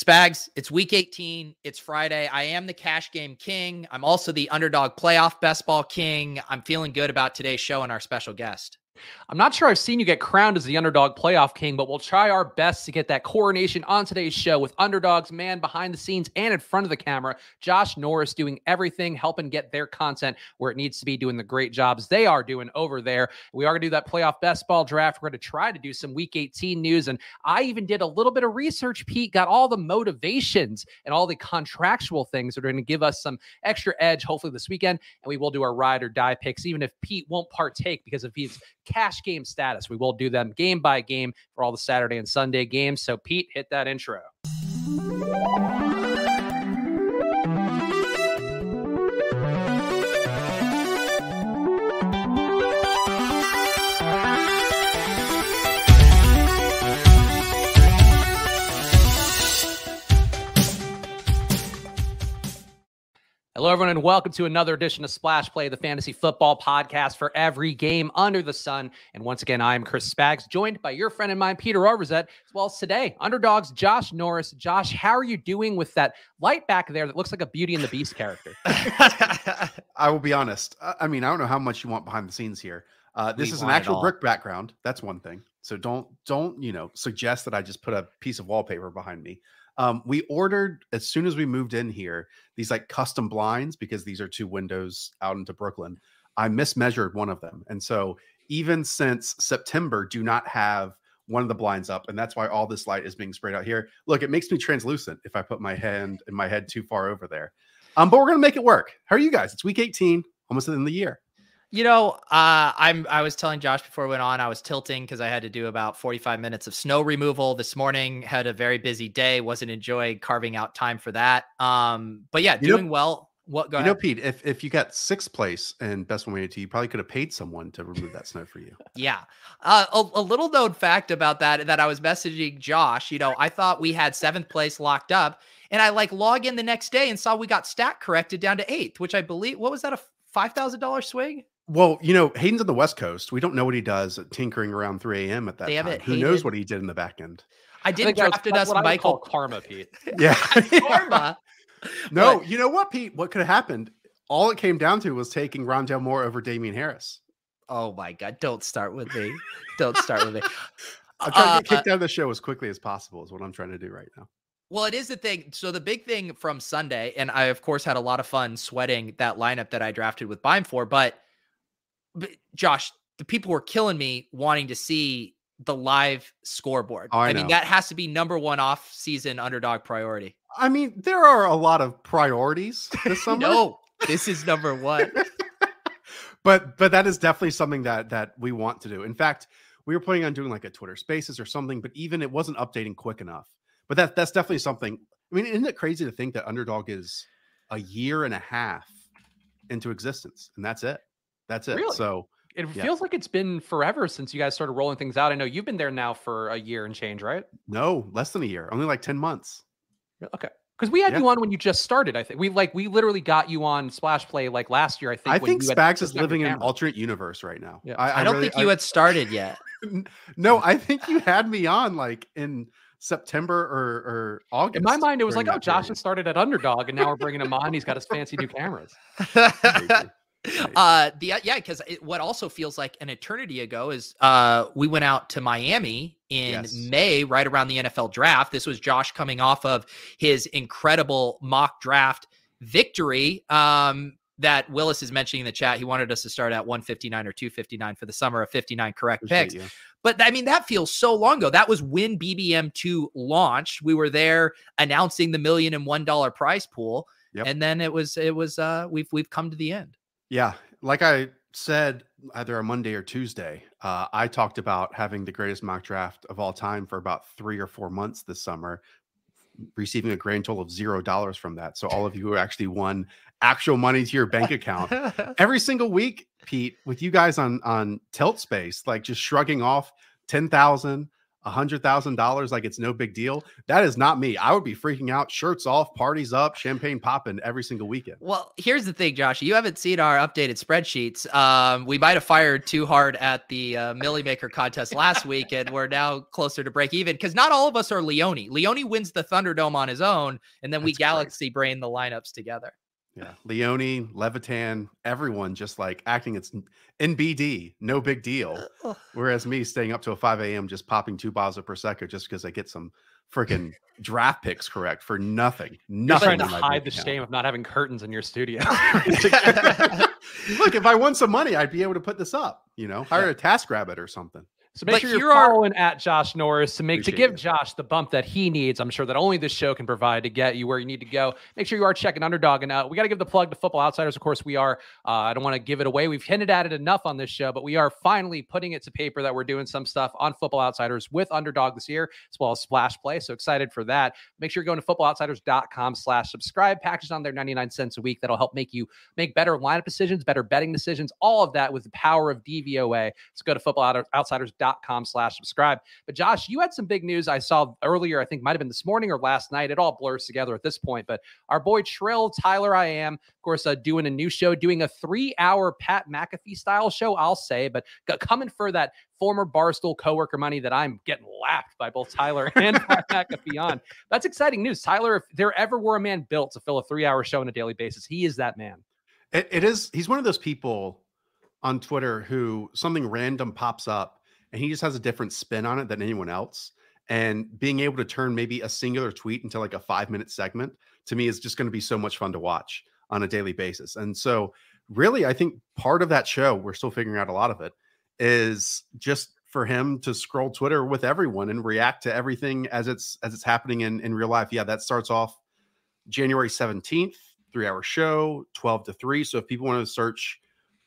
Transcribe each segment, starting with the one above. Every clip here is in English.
Spags, it's week 18. It's Friday. I am the cash game king. I'm also the underdog playoff best ball king. I'm feeling good about today's show and our special guest. I'm not sure I've seen you get crowned as the underdog playoff king, but we'll try our best to get that coronation on today's show with underdogs, man behind the scenes and in front of the camera. Josh Norris doing everything, helping get their content where it needs to be, doing the great jobs they are doing over there. We are going to do that playoff best ball draft. We're going to try to do some week 18 news. And I even did a little bit of research, Pete, got all the motivations and all the contractual things that are going to give us some extra edge, hopefully, this weekend. And we will do our ride or die picks, even if Pete won't partake because of his cash game status. We will do them game by game for all the Saturday and Sunday games. So, Pete, hit that intro. Hello, everyone, and welcome to another edition of Splash Play, the fantasy football podcast for every game under the sun. And once again, I am Chris Spags, joined by your friend and mine, Peter Overzet, as well as today, underdogs Josh Norris. Josh, how are you doing with that light back there that looks like a Beauty and the Beast character? I will be honest. I mean, I don't know how much you want behind the scenes here. Uh, this We is an actual brick background. That's one thing. So don't don't you know suggest that I just put a piece of wallpaper behind me. Um, we ordered as soon as we moved in here these like custom blinds because these are two windows out into Brooklyn. I mismeasured one of them, and so even since September, do not have one of the blinds up, and that's why all this light is being sprayed out here. Look, it makes me translucent if I put my hand and my head too far over there. Um, but we're gonna make it work. How are you guys? It's week 18, almost of the year. You know, uh, I'm. I was telling Josh before we went on, I was tilting because I had to do about 45 minutes of snow removal this morning. Had a very busy day. Wasn't enjoying carving out time for that. Um, but yeah, You know- doing well. What? Go you ahead. know, Pete, if if you got sixth place in best one to, you probably could have paid someone to remove that snow for you. Yeah. Uh, a, a little known fact about that that I was messaging Josh. You know, I thought we had seventh place locked up, and I like log in the next day and saw we got stat corrected down to eighth, which I believe what was that a five thousand dollar swing? Well, you know, Hayden's on the West Coast. We don't know what he does at tinkering around 3 a.m. at that Damn time. it, Who knows what he did in the back end? I I did think that's- drafted us what I would call Michael karma, Pete. Yeah. Karma. no, But- you know what, Pete? What could have happened? All it came down to was taking Rondale Moore over Damien Harris. Oh my god! Don't start with me. Don't start with me. I'm trying to get Uh, kicked out of the show as quickly as possible, is what I'm trying to do right now. Well, it is the thing. So the big thing from Sunday, and I of course had a lot of fun sweating that lineup that I drafted with Bime for, but, but Josh, the people were killing me wanting to see the live scoreboard. Oh, I mean, that has to be number one off season underdog priority. I mean, there are a lot of priorities this summer. No, this is number one. but but that is definitely something that that we want to do. In fact, we were planning on doing like a Twitter Spaces or something, but even it wasn't updating quick enough. But that that's definitely something. I mean, isn't it crazy to think that Underdog is a year and a half into existence, and that's it. That's it. Really? So It Yeah. feels like it's been forever since you guys started rolling things out. I know you've been there now for a year and change, right? no, less than a year, only like ten months. Okay. Because we had Yeah. you on when you just started. I think we like we literally got you on Splash Play like last year. I think. I when think you had Spags is just got your living in an alternate universe right now. Yeah. I, don't really- think you had started yet. No, I think you had me on like in September or, or August. In my mind, it was like, oh, Josh period. has started at Underdog, and now we're bringing him on. He's got his fancy new cameras. Uh the yeah because what also feels like an eternity ago is uh we went out to miami in Yes. may right around the nfl draft this was josh coming off of his incredible mock draft victory um that willis is mentioning in the chat he wanted us to start at 159 or 259 for the summer of 59 correct Appreciate picks you. but I mean, that feels so long ago. That was when BBM2 launched. We were there announcing the million and one dollar prize pool. Yep. And then it was, it was, uh, we've, we've come to the end. Yeah, like I said, either on Monday or Tuesday, uh, I talked about having the greatest mock draft of all time for about three or four months this summer, receiving a grand total of zero dollars from that. So all of you who actually won actual money to your bank account every single week, Pete, with you guys on on Tilt Space, like just shrugging off ten thousand, a hundred thousand dollars like it's no big deal. That is not me. I would be freaking out, shirts off, parties up, champagne popping every single weekend. Well, here's the thing, Josh. You haven't seen our updated spreadsheets. Um, we might have fired too hard at the uh, Milly Maker contest last week, and we're now closer to break even because not all of us are Leone. Leone wins the Thunderdome on his own, and then we That's Galaxy brain the lineups together. Yeah, Leone, Levitan, everyone just like acting it's NBD, no big deal. Whereas me staying up till 5 a.m. just popping two bottles of prosecco just because I get some freaking draft picks correct for nothing. You're trying to hide the account. shame of not having curtains in your studio. Look, if I won some money, I'd be able to put this up. You know, hire a task rabbit or something. So make But sure you're here are- following at Josh Norris to make to give it. Josh the bump that he needs. I'm sure that only this show can provide to get you where you need to go. Make sure you are checking Underdog, and uh, we got to give the plug to Football Outsiders. Of course, we are. Uh, I don't want to give it away. We've hinted at it enough on this show, but we are finally putting it to paper that we're doing some stuff on Football Outsiders with Underdog this year, as well as Splash Play. So excited for that. Make sure you're going to footballoutsiders.com/slash subscribe. Packages on there, 99 cents a week. That'll help make you make better lineup decisions, better betting decisions. All of that with the power of DVOA. So go to footballoutsiders.com/slash subscribe. But Josh, you had some big news I saw earlier. I think might have been this morning or last night. It all blurs together at this point. But our boy Trill, Tyler, I am, of course, uh, doing a new show, doing a three-hour Pat McAfee style show. I'll say, but coming for that former Barstool coworker money that I'm getting lapped by both Tyler and Pat McAfee on. That's exciting news, Tyler. If there ever were a man built to fill a three-hour show on a daily basis, he is that man. It, it is. He's one of those people on Twitter who something random pops up and he just has a different spin on it than anyone else. And being able to turn maybe a singular tweet into like a five minute segment to me is just going to be so much fun to watch on a daily basis. And so, really, I think part of that show, we're still figuring out a lot of it, is just for him to scroll Twitter with everyone and react to everything as it's as it's happening in in real life. Yeah, that starts off January 17th, three hour show, 12 to 3. So if people want to search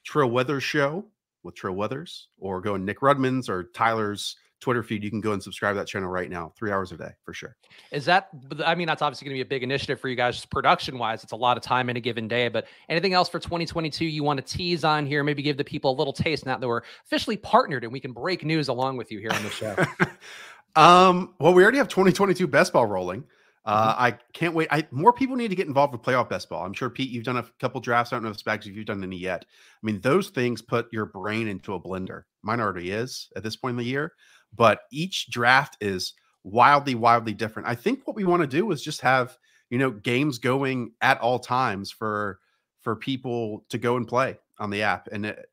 Trill Weather show with Trill Withers or go in Nick Rudman's or Tyler's Twitter feed, you can go and subscribe to that channel right now, three hours a day for sure. Is that, I mean, that's obviously going to be a big initiative for you guys production wise. It's a lot of time in a given day. But anything else for 2022 you want to tease on here? Maybe give the people a little taste now that we're officially partnered and we can break news along with you here on the show. um, well, we already have 2022 best ball rolling. Uh, I can't wait. I more people need to get involved with playoff best ball. I'm sure Pete, you've done a couple drafts. I don't know if Spags, if you've done any yet. I mean, those things put your brain into a blender. Mine already is at this point in the year, but each draft is wildly, wildly different. I think what we want to do is just have you know games going at all times for for people to go and play on the app, and it,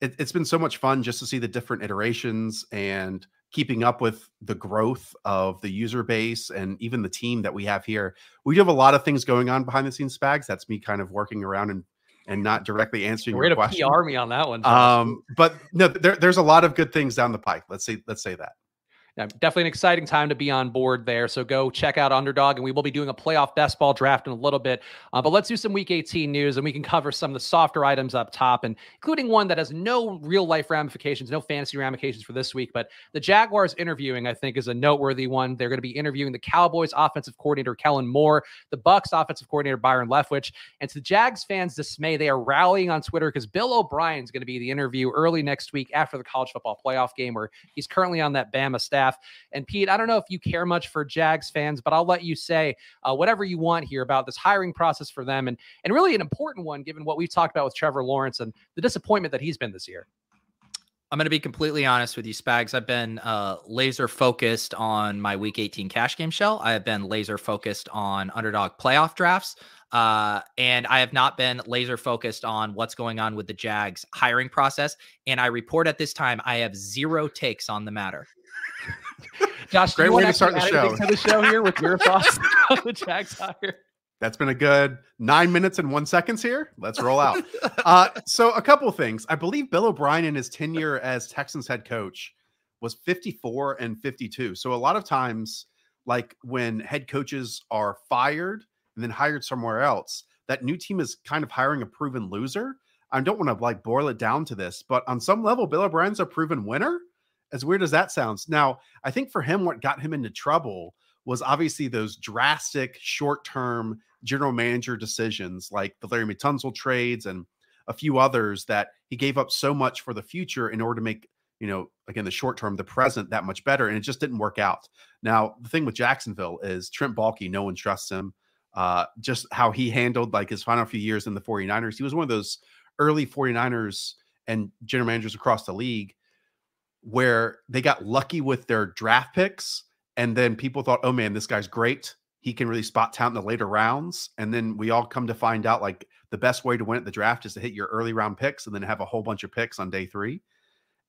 it, it's been so much fun just to see the different iterations and keeping up with the growth of the user base and even the team that we have here. We do have a lot of things going on behind the scenes, Spags. That's me kind of working around and and not directly answering We're your question. PR me on that one. Um, but no, there, there's a lot of good things down the pike. Let's say let's say that. Definitely an exciting time to be on board there. So go check out Underdog, and we will be doing a playoff best ball draft in a little bit. Uh, but let's do some Week 18 news, and we can cover some of the softer items up top, and including one that has no real life ramifications, no fantasy ramifications for this week. But the Jaguars interviewing, I think, is a noteworthy one. They're going to be interviewing the Cowboys offensive coordinator Kellen Moore, the Bucks offensive coordinator Byron Leftwich, and to the Jags fans' dismay, they are rallying on Twitter because Bill O'Brien is going to be the interview early next week after the college football playoff game, where he's currently on that Bama staff. And Pete, I don't know if you care much for Jags fans, but I'll let you say uh, whatever you want here about this hiring process for them, and and really an important one given what we've talked about with Trevor Lawrence and the disappointment that he's been this year. I'm going to be completely honest with you, Spags. I've been uh, laser focused on my Week 18 cash game shell. I have been laser focused on underdog playoff drafts. Uh, and I have not been laser focused on what's going on with the Jags hiring process. And I report at this time, I have zero takes on the matter. Josh, Great way wanna start the show. to the show here with your thoughts on the Jags hire. That's been a good nine minutes and one seconds here. Let's roll out. uh, so a couple of things. I believe Bill O'Brien in his tenure as Texans head coach was 54 and 52. So a lot of times, like when head coaches are fired and then hired somewhere else, that new team is kind of hiring a proven loser. I don't want to like boil it down to this, but on some level, Bill O'Brien's a proven winner. As weird as that sounds. Now, I think for him, what got him into trouble was obviously those drastic short-term general manager decisions like the Laremy Tunsil trades and a few others that he gave up so much for the future in order to make you know, again, the short term, the present that much better. And it just didn't work out. Now, the thing with Jacksonville is Trent Baalke, no one trusts him. Uh, just how he handled like his final few years in the 49ers. He was one of those early 49ers and general managers across the league where they got lucky with their draft picks. And then people thought, oh man, this guy's great. He can really spot talent in the later rounds. And then we all come to find out like the best way to win at the draft is to hit your early round picks and then have a whole bunch of picks on day three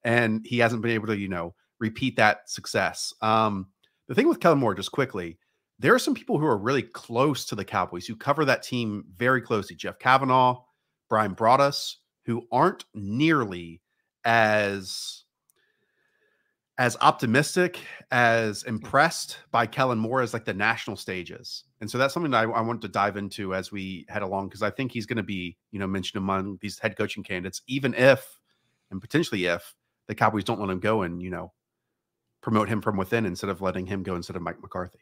and he hasn't been able to, you know, repeat that success. Um, the thing with Kellen Moore, just quickly, there are some people who are really close to the Cowboys who cover that team very closely. Jeff Kavanaugh, Bryan Broaddus, who aren't nearly as as optimistic, as mm. impressed by Kellen Moore as like the national stages. And so that's something that I, I want to dive into as we head along because I think he's going to be, you know, mentioned among these head coaching candidates, even if and potentially if the Cowboys don't let him go and you know promote him from within instead of letting him go instead of Mike McCarthy.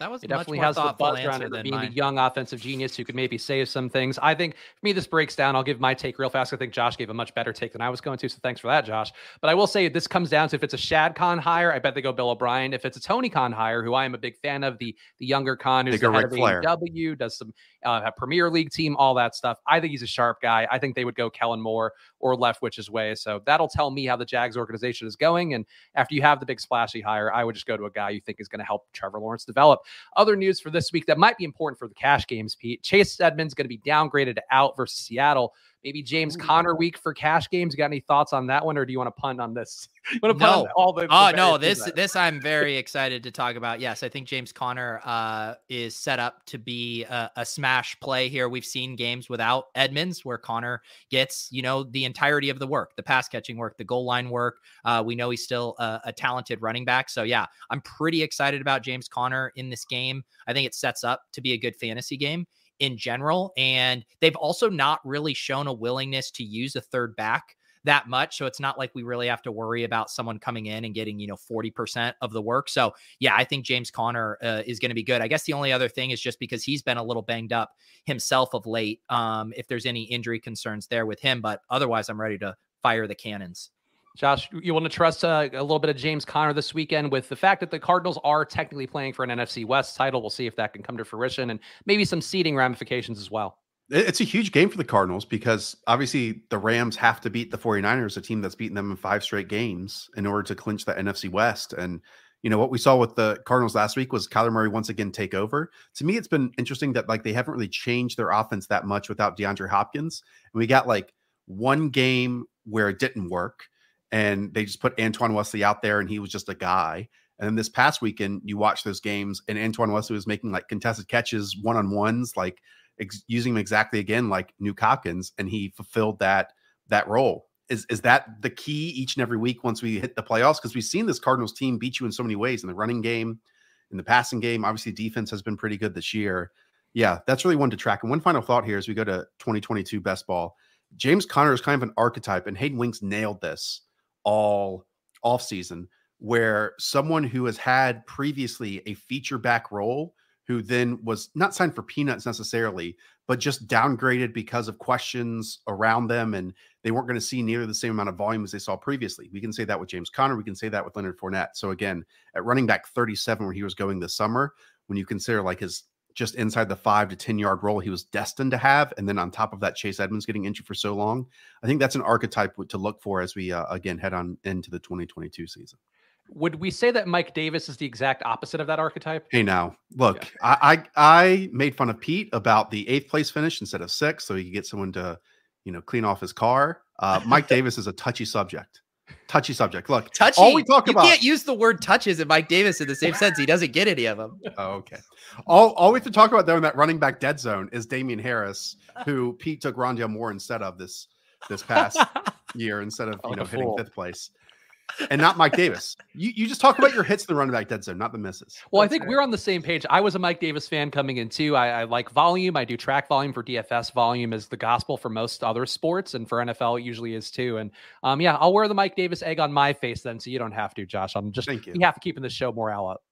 That was it definitely has the buzz around it being mine. the young offensive genius who could maybe save some things. I think for me, this breaks down. I'll give my take real fast. I think Josh gave a much better take than I was going to. So thanks for that, Josh. But I will say this comes down to if it's a Shad Khan hire, I bet they go Bill O'Brien. If it's a Tony Khan hire, who I am a big fan of, the the younger Khan who's the head of AEW, does some uh, Premier League team, all that stuff. I think he's a sharp guy. I think they would go Kellen Moore or Leftwich's way. So that'll tell me how the Jags organization is going. And after you have the big splashy hire, I would just go to a guy you think is going to help Trevor Lawrence develop. Other news for this week that might be important for the cash games, Pete. Chase Edmonds going to be downgraded to out versus Seattle. Maybe James Ooh. Conner week for cash games. You got any thoughts on that one, or do you want to punt on this? you want to punt no. all the? Oh no, this this I'm very excited to talk about. Yes, I think James Conner uh, is set up to be a, a, smash play here. We've seen games without Edmonds where Conner gets you know the entirety of the work, the pass catching work, the goal line work. Uh, we know he's still a, a talented running back. So yeah, I'm pretty excited about James Conner in this game. I think it sets up to be a good fantasy game in general. And they've also not really shown a willingness to use a third back that much. So it's not like we really have to worry about someone coming in and getting, you know, 40% of the work. So yeah, I think James Conner uh, is going to be good. I guess the only other thing is just because he's been a little banged up himself of late. Um, if there's any injury concerns there with him, but otherwise I'm ready to fire the cannons. Josh, you want to trust uh, a little bit of James Conner this weekend with the fact that the Cardinals are technically playing for an NFC West title. We'll see if that can come to fruition and maybe some seeding ramifications as well. It's a huge game for the Cardinals because obviously the Rams have to beat the 49ers, a team that's beaten them in five straight games, in order to clinch the NFC West. And, you know, what we saw with the Cardinals last week was Kyler Murray once again take over. To me, it's been interesting that like they haven't really changed their offense that much without DeAndre Hopkins. And we got like one game where it didn't work and they just put Antoine Wesley out there and he was just a guy. And then this past weekend, you watch those games and Antoine Wesley was making like contested catches, one on ones, like ex- using him exactly again like Nuk Hopkins, and he fulfilled that that role. Is is that the key each and every week once we hit the playoffs? Because we've seen this Cardinals team beat you in so many ways in the running game, in the passing game. Obviously, defense has been pretty good this year. Yeah, that's really one to track. And one final thought here as we go to 2022 best ball. James Conner is kind of an archetype, and Hayden Winks nailed this all off season where someone who has had previously a feature back role who then was not signed for peanuts necessarily but just downgraded because of questions around them and they weren't going to see nearly the same amount of volume as they saw previously we can say that with james conner we can say that with leonard Fournette. so again at running back 37 where he was going this summer when you consider like his just inside the five to 10 yard role he was destined to have. And then on top of that, Chase Edmonds getting injured for so long. I think that's an archetype to look for as we, uh, again, head on into the 2022 season. Would we say that Mike Davis is the exact opposite of that archetype? Hey, now look, yeah. I, I, I made fun of Pete about the eighth place finish instead of six, so he could get someone to, you know, clean off his car. Uh, Mike Davis is a touchy subject touchy subject. Look, touchy. All we talk you about. You can't use the word touches and Mike Davis in the same sense. He doesn't get any of them. Oh, okay. All, all we have to talk about though in that running back dead zone is Damien Harris, who Pete took Rondale Moore instead of this this past year instead of you oh, know hitting fool. fifth place and not Mike Davis. You you just talk about your hits in the running back dead zone, not the misses. Well, That's I think fair. we're on the same page. I was a Mike Davis fan coming in too. I, I, like volume. I do track volume for DFS. Volume is the gospel for most other sports, and for NFL it usually is too. And um, yeah, I'll wear the Mike Davis egg on my face then, so you don't have to, Josh. I'm just Thank you. you have to keeping the show morale up.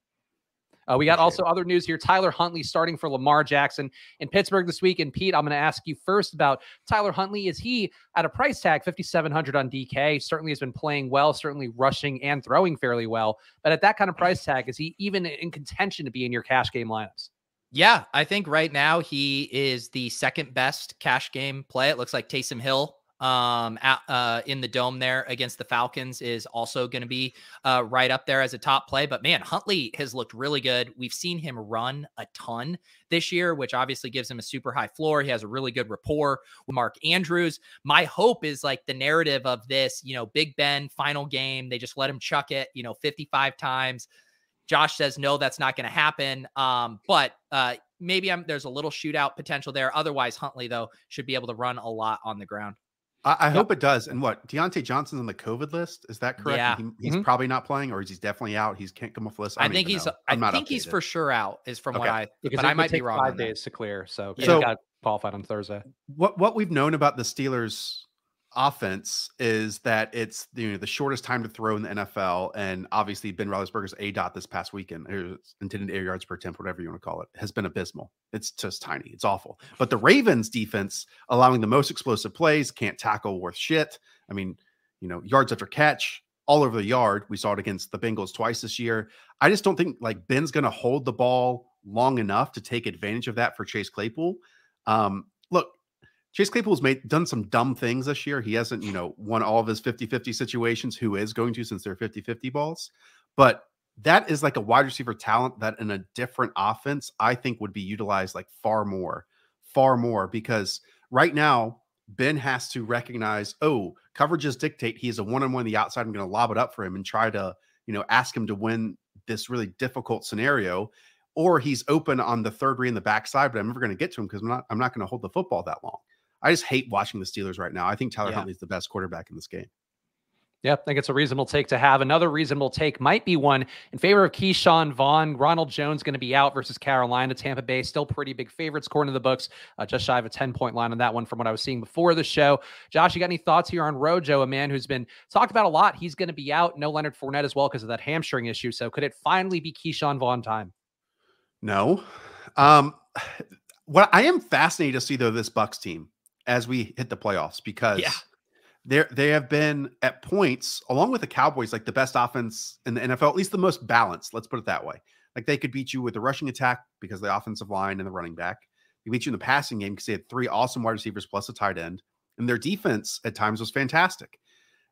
Uh, we got also other news here. Tyler Huntley starting for Lamar Jackson in Pittsburgh this week. And Pete, I'm going to ask you first about Tyler Huntley. Is he at a price tag 5,700 on DK? Certainly has been playing well, certainly rushing and throwing fairly well. But at that kind of price tag, is he even in contention to be in your cash game lineups? Yeah, I think right now he is the second best cash game play. It looks like Taysom Hill um at, uh in the dome there against the Falcons is also going to be uh right up there as a top play but man Huntley has looked really good we've seen him run a ton this year which obviously gives him a super high floor he has a really good rapport with Mark Andrews my hope is like the narrative of this you know Big Ben final game they just let him chuck it you know 55 times Josh says no, that's not going to happen. Um, but uh, maybe I'm, there's a little shootout potential there. Otherwise, Huntley though should be able to run a lot on the ground. I, I yep. hope it does. And what Diontae Johnson's on the COVID list? Is that correct? Yeah. He, he's mm-hmm. probably not playing, or is he definitely out? He's can't come off the list. I, I think he's. I think updated. he's for sure out. Is from okay. what I. Because but I might be wrong. Five days to clear, so, so he got qualified on Thursday. What what we've known about the Steelers offense is that it's you know the shortest time to throw in the NFL, and obviously Ben Roethlisberger's aDOT this past weekend, his intended air yards per attempt, whatever you want to call it, has been abysmal. It's just tiny. It's awful. But the Ravens defense, allowing the most explosive plays, can't tackle worth shit. I mean, you know, yards after catch all over the yard. We saw it against the Bengals twice this year. I just don't think like Ben's going to hold the ball long enough to take advantage of that for Chase Claypool. Um, look, Chase Claypool's made done some dumb things this year. He hasn't, you know, won all of his 50-50 situations. Who is going to since they're 50-50 balls? But that is like a wide receiver talent that in a different offense, I think would be utilized like far more, far more. Because right now, Ben has to recognize, oh, coverages dictate he's a one-on-one on the outside. I'm going to lob it up for him and try to, you know, ask him to win this really difficult scenario. Or he's open on the third read in the backside, but I'm never going to get to him because I'm not I'm not going to hold the football that long. I just hate watching the Steelers right now. I think Tyler yeah. Huntley's the best quarterback in this game. Yeah, I think it's a reasonable take to have. Another reasonable take might be one in favor of Ke'Shawn Vaughn. Ronald Jones going to be out versus Carolina. Tampa Bay still pretty big favorites according to the books. Uh, just shy of a 10 point line on that one from what I was seeing before the show. Josh, you got any thoughts here on Rojo, a man who's been talked about a lot? He's going to be out. No Leonard Fournette as well because of that hamstring issue. So could it finally be Ke'Shawn Vaughn time? No. Um, what I am fascinated to see though this Bucks team as we hit the playoffs because yeah. they they have been at points along with the Cowboys like the best offense in the NFL, at least the most balanced. Let's put it that way. Like they could beat you with the rushing attack because the offensive line and the running back. They beat you in the passing game because they had three awesome wide receivers plus a tight end, and their defense at times was fantastic.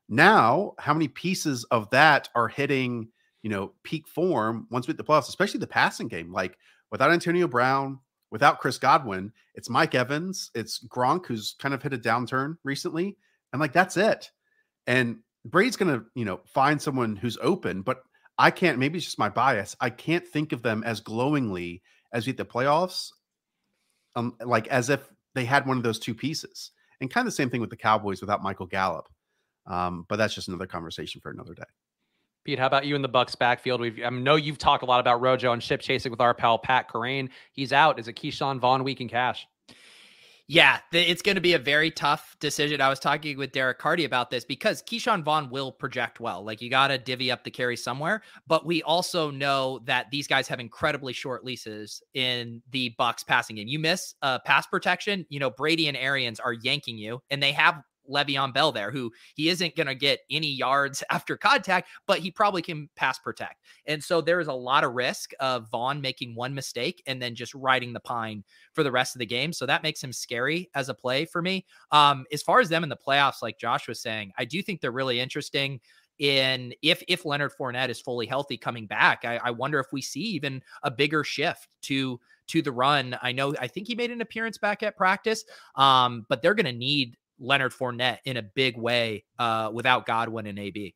Now, how many pieces of that are hitting, you know, peak form once we hit the playoffs, especially the passing game? Like without Antonio Brown, without Chris Godwin, it's Mike Evans, it's Gronk, who's kind of hit a downturn recently, and like that's it. And Brady's gonna, you know, find someone who's open, but I can't. Maybe it's just my bias. I can't think of them as glowingly as we hit the playoffs, um, like as if they had one of those two pieces. And kind of the same thing with the Cowboys without Michael Gallup. Um, but that's just another conversation for another day. Pete, how about you in the Bucks backfield? We I know you've talked a lot about Rojo and ship chasing with our pal Pat Kerrane. He's out. Is it Ke'Shawn Vaughn week in cash? Yeah, it's going to be a very tough decision. I was talking with Derek Carty about this because Ke'Shawn Vaughn will project well. Like you got to divvy up the carry somewhere, but we also know that these guys have incredibly short leases in the Bucks passing game. You miss uh, pass protection, you know Brady and Arians are yanking you, and they have Le'Veon Bell there, who he isn't going to get any yards after contact, but he probably can pass protect. And so there is a lot of risk of Vaughn making one mistake and then just riding the pine for the rest of the game. So that makes him scary as a play for me. Um, as far as them in the playoffs, like Josh was saying, I do think they're really interesting in if if Leonard Fournette is fully healthy coming back, I, I, wonder if we see even a bigger shift to to the run. I know I think he made an appearance back at practice, um, but they're going to need Leonard Fournette in a big way uh, without Godwin and AB.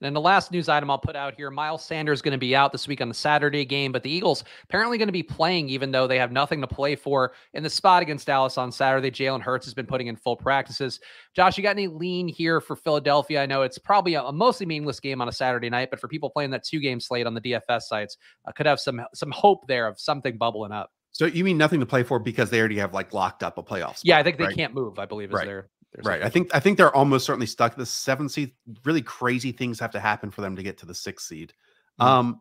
And then the last news item I'll put out here Miles Sanders going to be out this week on the Saturday game, but the Eagles apparently going to be playing even though they have nothing to play for in the spot against Dallas on Saturday. Jalen Hurts has been putting in full practices. Josh, you got any lean here for Philadelphia? I know it's probably a, mostly meaningless game on a Saturday night, but for people playing that two game slate on the DFS sites, uh, could have some some hope there of something bubbling up. So you mean nothing to play for because they already have like locked up a playoff spot, Yeah, I think they right? can't move. I believe is right. their, their right. I think I think they're almost certainly stuck. The seventh seed, really crazy things have to happen for them to get to the sixth seed. Mm-hmm. Um,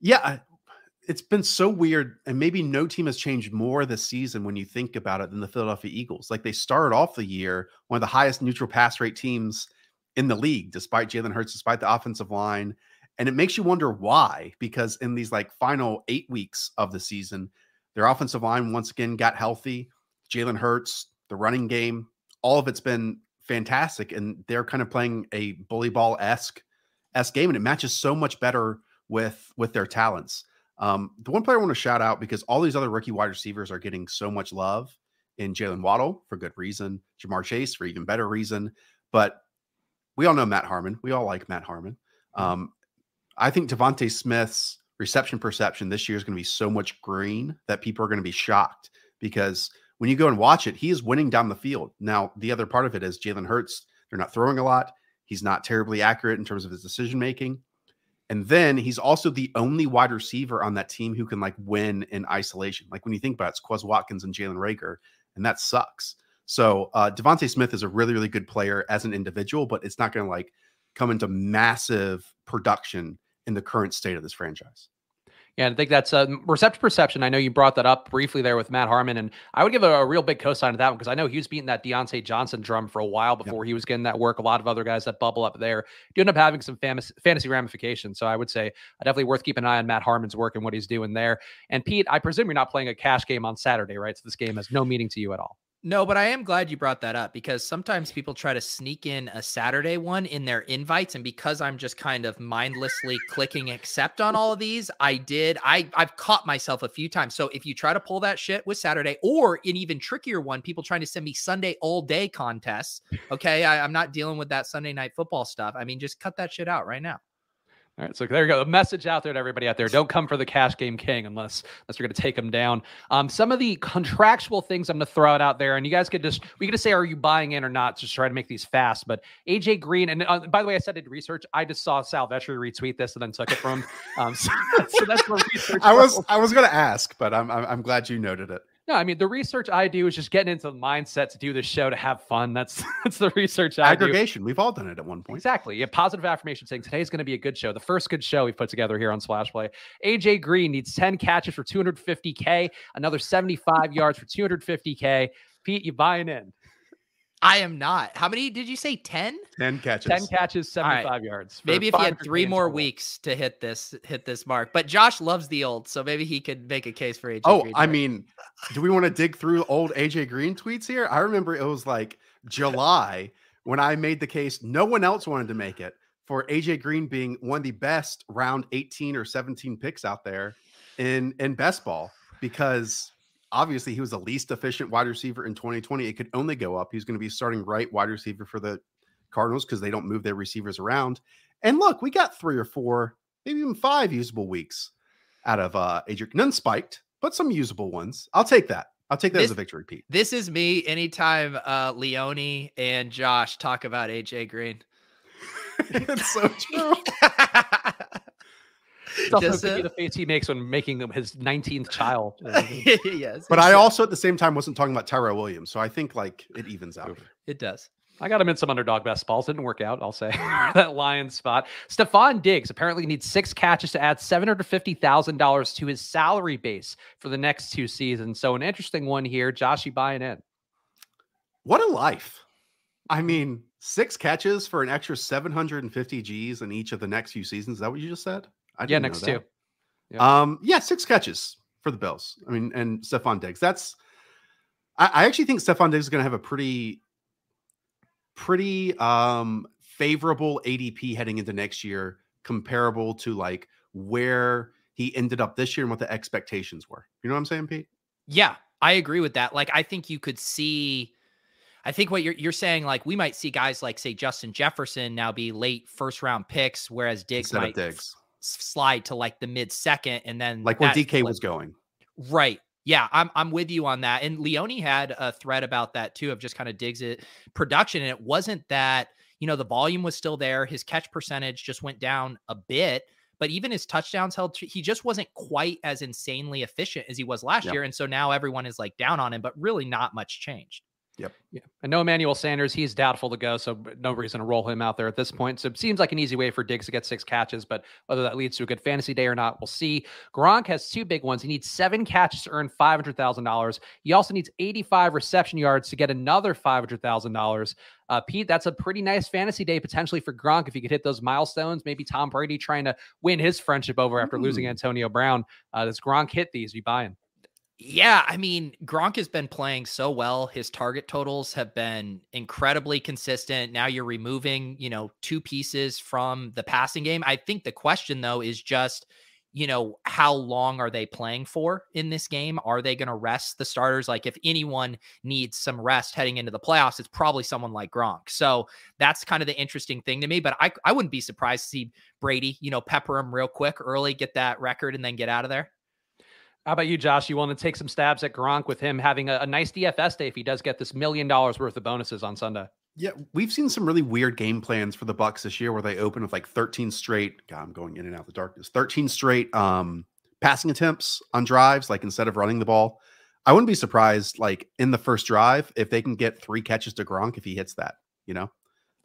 yeah, it's been so weird, and maybe no team has changed more this season when you think about it than the Philadelphia Eagles. Like they started off the year one of the highest neutral pass rate teams in the league, despite Jalen Hurts, despite the offensive line. And it makes you wonder why, because in these like final eight weeks of the season, their offensive line once again got healthy. Jalen Hurts, the running game, all of it's been fantastic. And they're kind of playing a bully ball esque esque game, and it matches so much better with with their talents. Um, the one player I want to shout out because all these other rookie wide receivers are getting so much love in Jaylen Waddle for good reason, Ja'Marr Chase for even better reason. But we all know Matt Harmon. We all like Matt Harmon. Mm-hmm. Um, I think DeVonta Smith's reception perception this year is going to be so much green that people are going to be shocked because when you go and watch it, he is winning down the field. Now, the other part of it is Jalen Hurts, they're not throwing a lot. He's not terribly accurate in terms of his decision making. And then he's also the only wide receiver on that team who can like win in isolation. Like when you think about it, it's Quez Watkins and Jalen Reagor, and that sucks. So uh, DeVonta Smith is a really, really good player as an individual, but it's not going to like come into massive production in the current state of this franchise. Yeah, I think that's a uh, reception perception. I know you brought that up briefly there with Matt Harmon, and I would give a, a real big cosign to that one because I know he was beating that Diontae Johnson drum for a while before yep. he was getting that work. A lot of other guys that bubble up there do end up having some famous, fantasy ramifications. So I would say uh, definitely worth keeping an eye on Matt Harmon's work and what he's doing there. And Pete, I presume you're not playing a cash game on Saturday, right? So this game has no meaning to you at all. No, but I am glad you brought that up because sometimes people try to sneak in a Saturday one in their invites. And because I'm just kind of mindlessly clicking accept on all of these, I did. I, I've caught myself a few times. So if you try to pull that shit with Saturday or an even trickier one, people trying to send me Sunday all day contests. Okay. I, I'm not dealing with that Sunday night football stuff. I mean, just cut that shit out right now. All right, so there you go. A message out there to everybody out there: don't come for the cash game king unless unless you're going to take him down. Um, some of the contractual things I'm going to throw it out there, and you guys could just we could just say, are you buying in or not? Just try to make these fast. But AJ Green, and uh, by the way, I said I did research. I just saw Sal Vetri retweet this and then took it from. Um, so, so that's where research. I was I was going to ask, but I'm I'm glad you noted it. No, I mean the research I do is just getting into the mindset to do this show to have fun. That's that's the research I Aggregation. Do. We've all done it at one point. Exactly. Yeah, positive affirmation saying today's going to be a good show. The first good show we've put together here on Splash Play. AJ Green needs 10 catches for 250k, another 75 yards for 250k. Pete, you buying in? I am not. How many did you say? 10? 10 catches. 10 catches, 75 right. yards. Maybe if he had three more weeks to hit this hit this mark. But Josh loves the old, so maybe he could make a case for AJ Oh, Green I mean, do we want to dig through old AJ Green tweets here? I remember it was like July when I made the case no one else wanted to make it for AJ Green being one of the best round 18 or 17 picks out there in in best ball because obviously he was the least efficient wide receiver in 2020. It could only go up. He's going to be starting right wide receiver for the Cardinals because they don't move their receivers around. And look, we got three or four, maybe even five usable weeks out of uh Adrian. None spiked, but some usable ones. I'll take that. I'll take that this, as a victory, Pete. This is me anytime uh Leone and Josh talk about AJ Green. it's so true. It's also Just, uh, the face he makes when making his 19th child. yes. But I also at the same time wasn't talking about Tyrell Williams. So I think like it evens out. It does. I got him in some underdog best balls. Didn't work out, I'll say. that Lions spot. Stefon Diggs apparently needs six catches to add $750,000 to his salary base for the next two seasons. So, an interesting one here. Josh, you buying in? What a life. I mean, six catches for an extra 750 G's in each of the next few seasons. Is that what you just said? I yeah, next two. Yeah. Um, yeah, six catches for the Bills. I mean, and Stefon Diggs. That's I, I actually think Stefon Diggs is going to have a pretty, pretty um favorable ADP heading into next year, comparable to like where he ended up this year and what the expectations were. You know what I'm saying, Pete? Yeah, I agree with that. Like, I think you could see. I think what you're you're saying, like we might see guys like say Justin Jefferson now be late first round picks, whereas Diggs Instead might Diggs slide to like the mid second, and then like where DK was going. Right. Yeah, I'm I'm with you on that. And Leone had a thread about that too, of just kind of digs it production. And it wasn't that, you know, the volume was still there. His catch percentage just went down a bit, but even his touchdowns held, he just wasn't quite as insanely efficient as he was last yep. year. And so now everyone is like down on him, but really not much changed. Yep. Yeah. And no Emmanuel Sanders. He's doubtful to go. So no reason to roll him out there at this point. So it seems like an easy way for Diggs to get six catches, but whether that leads to a good fantasy day or not, we'll see. Gronk has two big ones. He needs seven catches to earn $500,000. He also needs 85 reception yards to get another $500,000. Uh, Pete, that's a pretty nice fantasy day potentially for Gronk if he could hit those milestones. Maybe Tom Brady trying to win his friendship over after losing Antonio Brown. Uh, does Gronk hit these? You buying? Yeah, I mean, Gronk has been playing so well. His target totals have been incredibly consistent. Now you're removing, you know, two pieces from the passing game. I think the question though is just, you know, how long are they playing for in this game? Are they going to rest the starters? Like if anyone needs some rest heading into the playoffs, it's probably someone like Gronk. So that's kind of the interesting thing to me, but I I wouldn't be surprised to see Brady, you know, pepper him real quick early, get that record and then get out of there. How about you, Josh? You want to take some stabs at Gronk with him having a, a nice DFS day if he does get this million dollars worth of bonuses on Sunday? Yeah, we've seen some really weird game plans for the Bucks this year where they open with like 13 straight. God, I'm going in and out of the darkness. 13 straight um passing attempts on drives, like instead of running the ball. I wouldn't be surprised, like in the first drive, if they can get three catches to Gronk if he hits that. You know,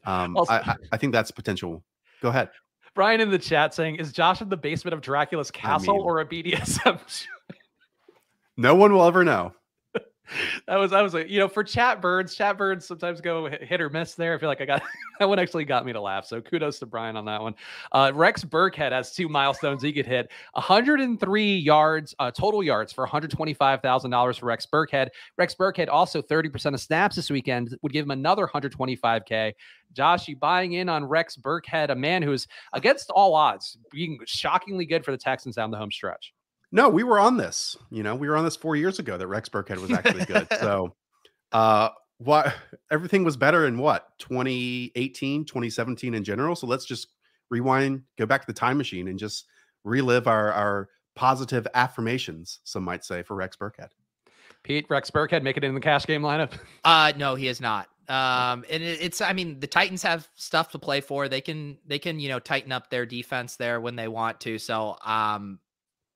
um, I, I, I think that's potential. Go ahead. Brian in the chat saying, "Is Josh in the basement of Dracula's castle I mean, or a BDSM?" no one will ever know. that was I was like, you know, for chat birds, chat birds sometimes go hit or miss there. I feel like I got that one actually got me to laugh. So kudos to Brian on that one. Uh, Rex Burkhead has two milestones he could hit 103 yards, uh, total yards for $125,000 for Rex Burkhead. Rex Burkhead also 30% of snaps this weekend would give him another 125K. Josh, you buying in on Rex Burkhead, a man who's against all odds, being shockingly good for the Texans down the home stretch. No, we were on this. You know, we were on this four years ago that Rex Burkhead was actually good. so, uh, what everything was better in what 2018, 2017 in general. So let's just rewind, go back to the time machine, and just relive our our positive affirmations. Some might say for Rex Burkhead. Pete Rex Burkhead make it in the cash game lineup. Uh, no, he is not. Um, and it, it's I mean the Titans have stuff to play for. They can they can you know tighten up their defense there when they want to. So um,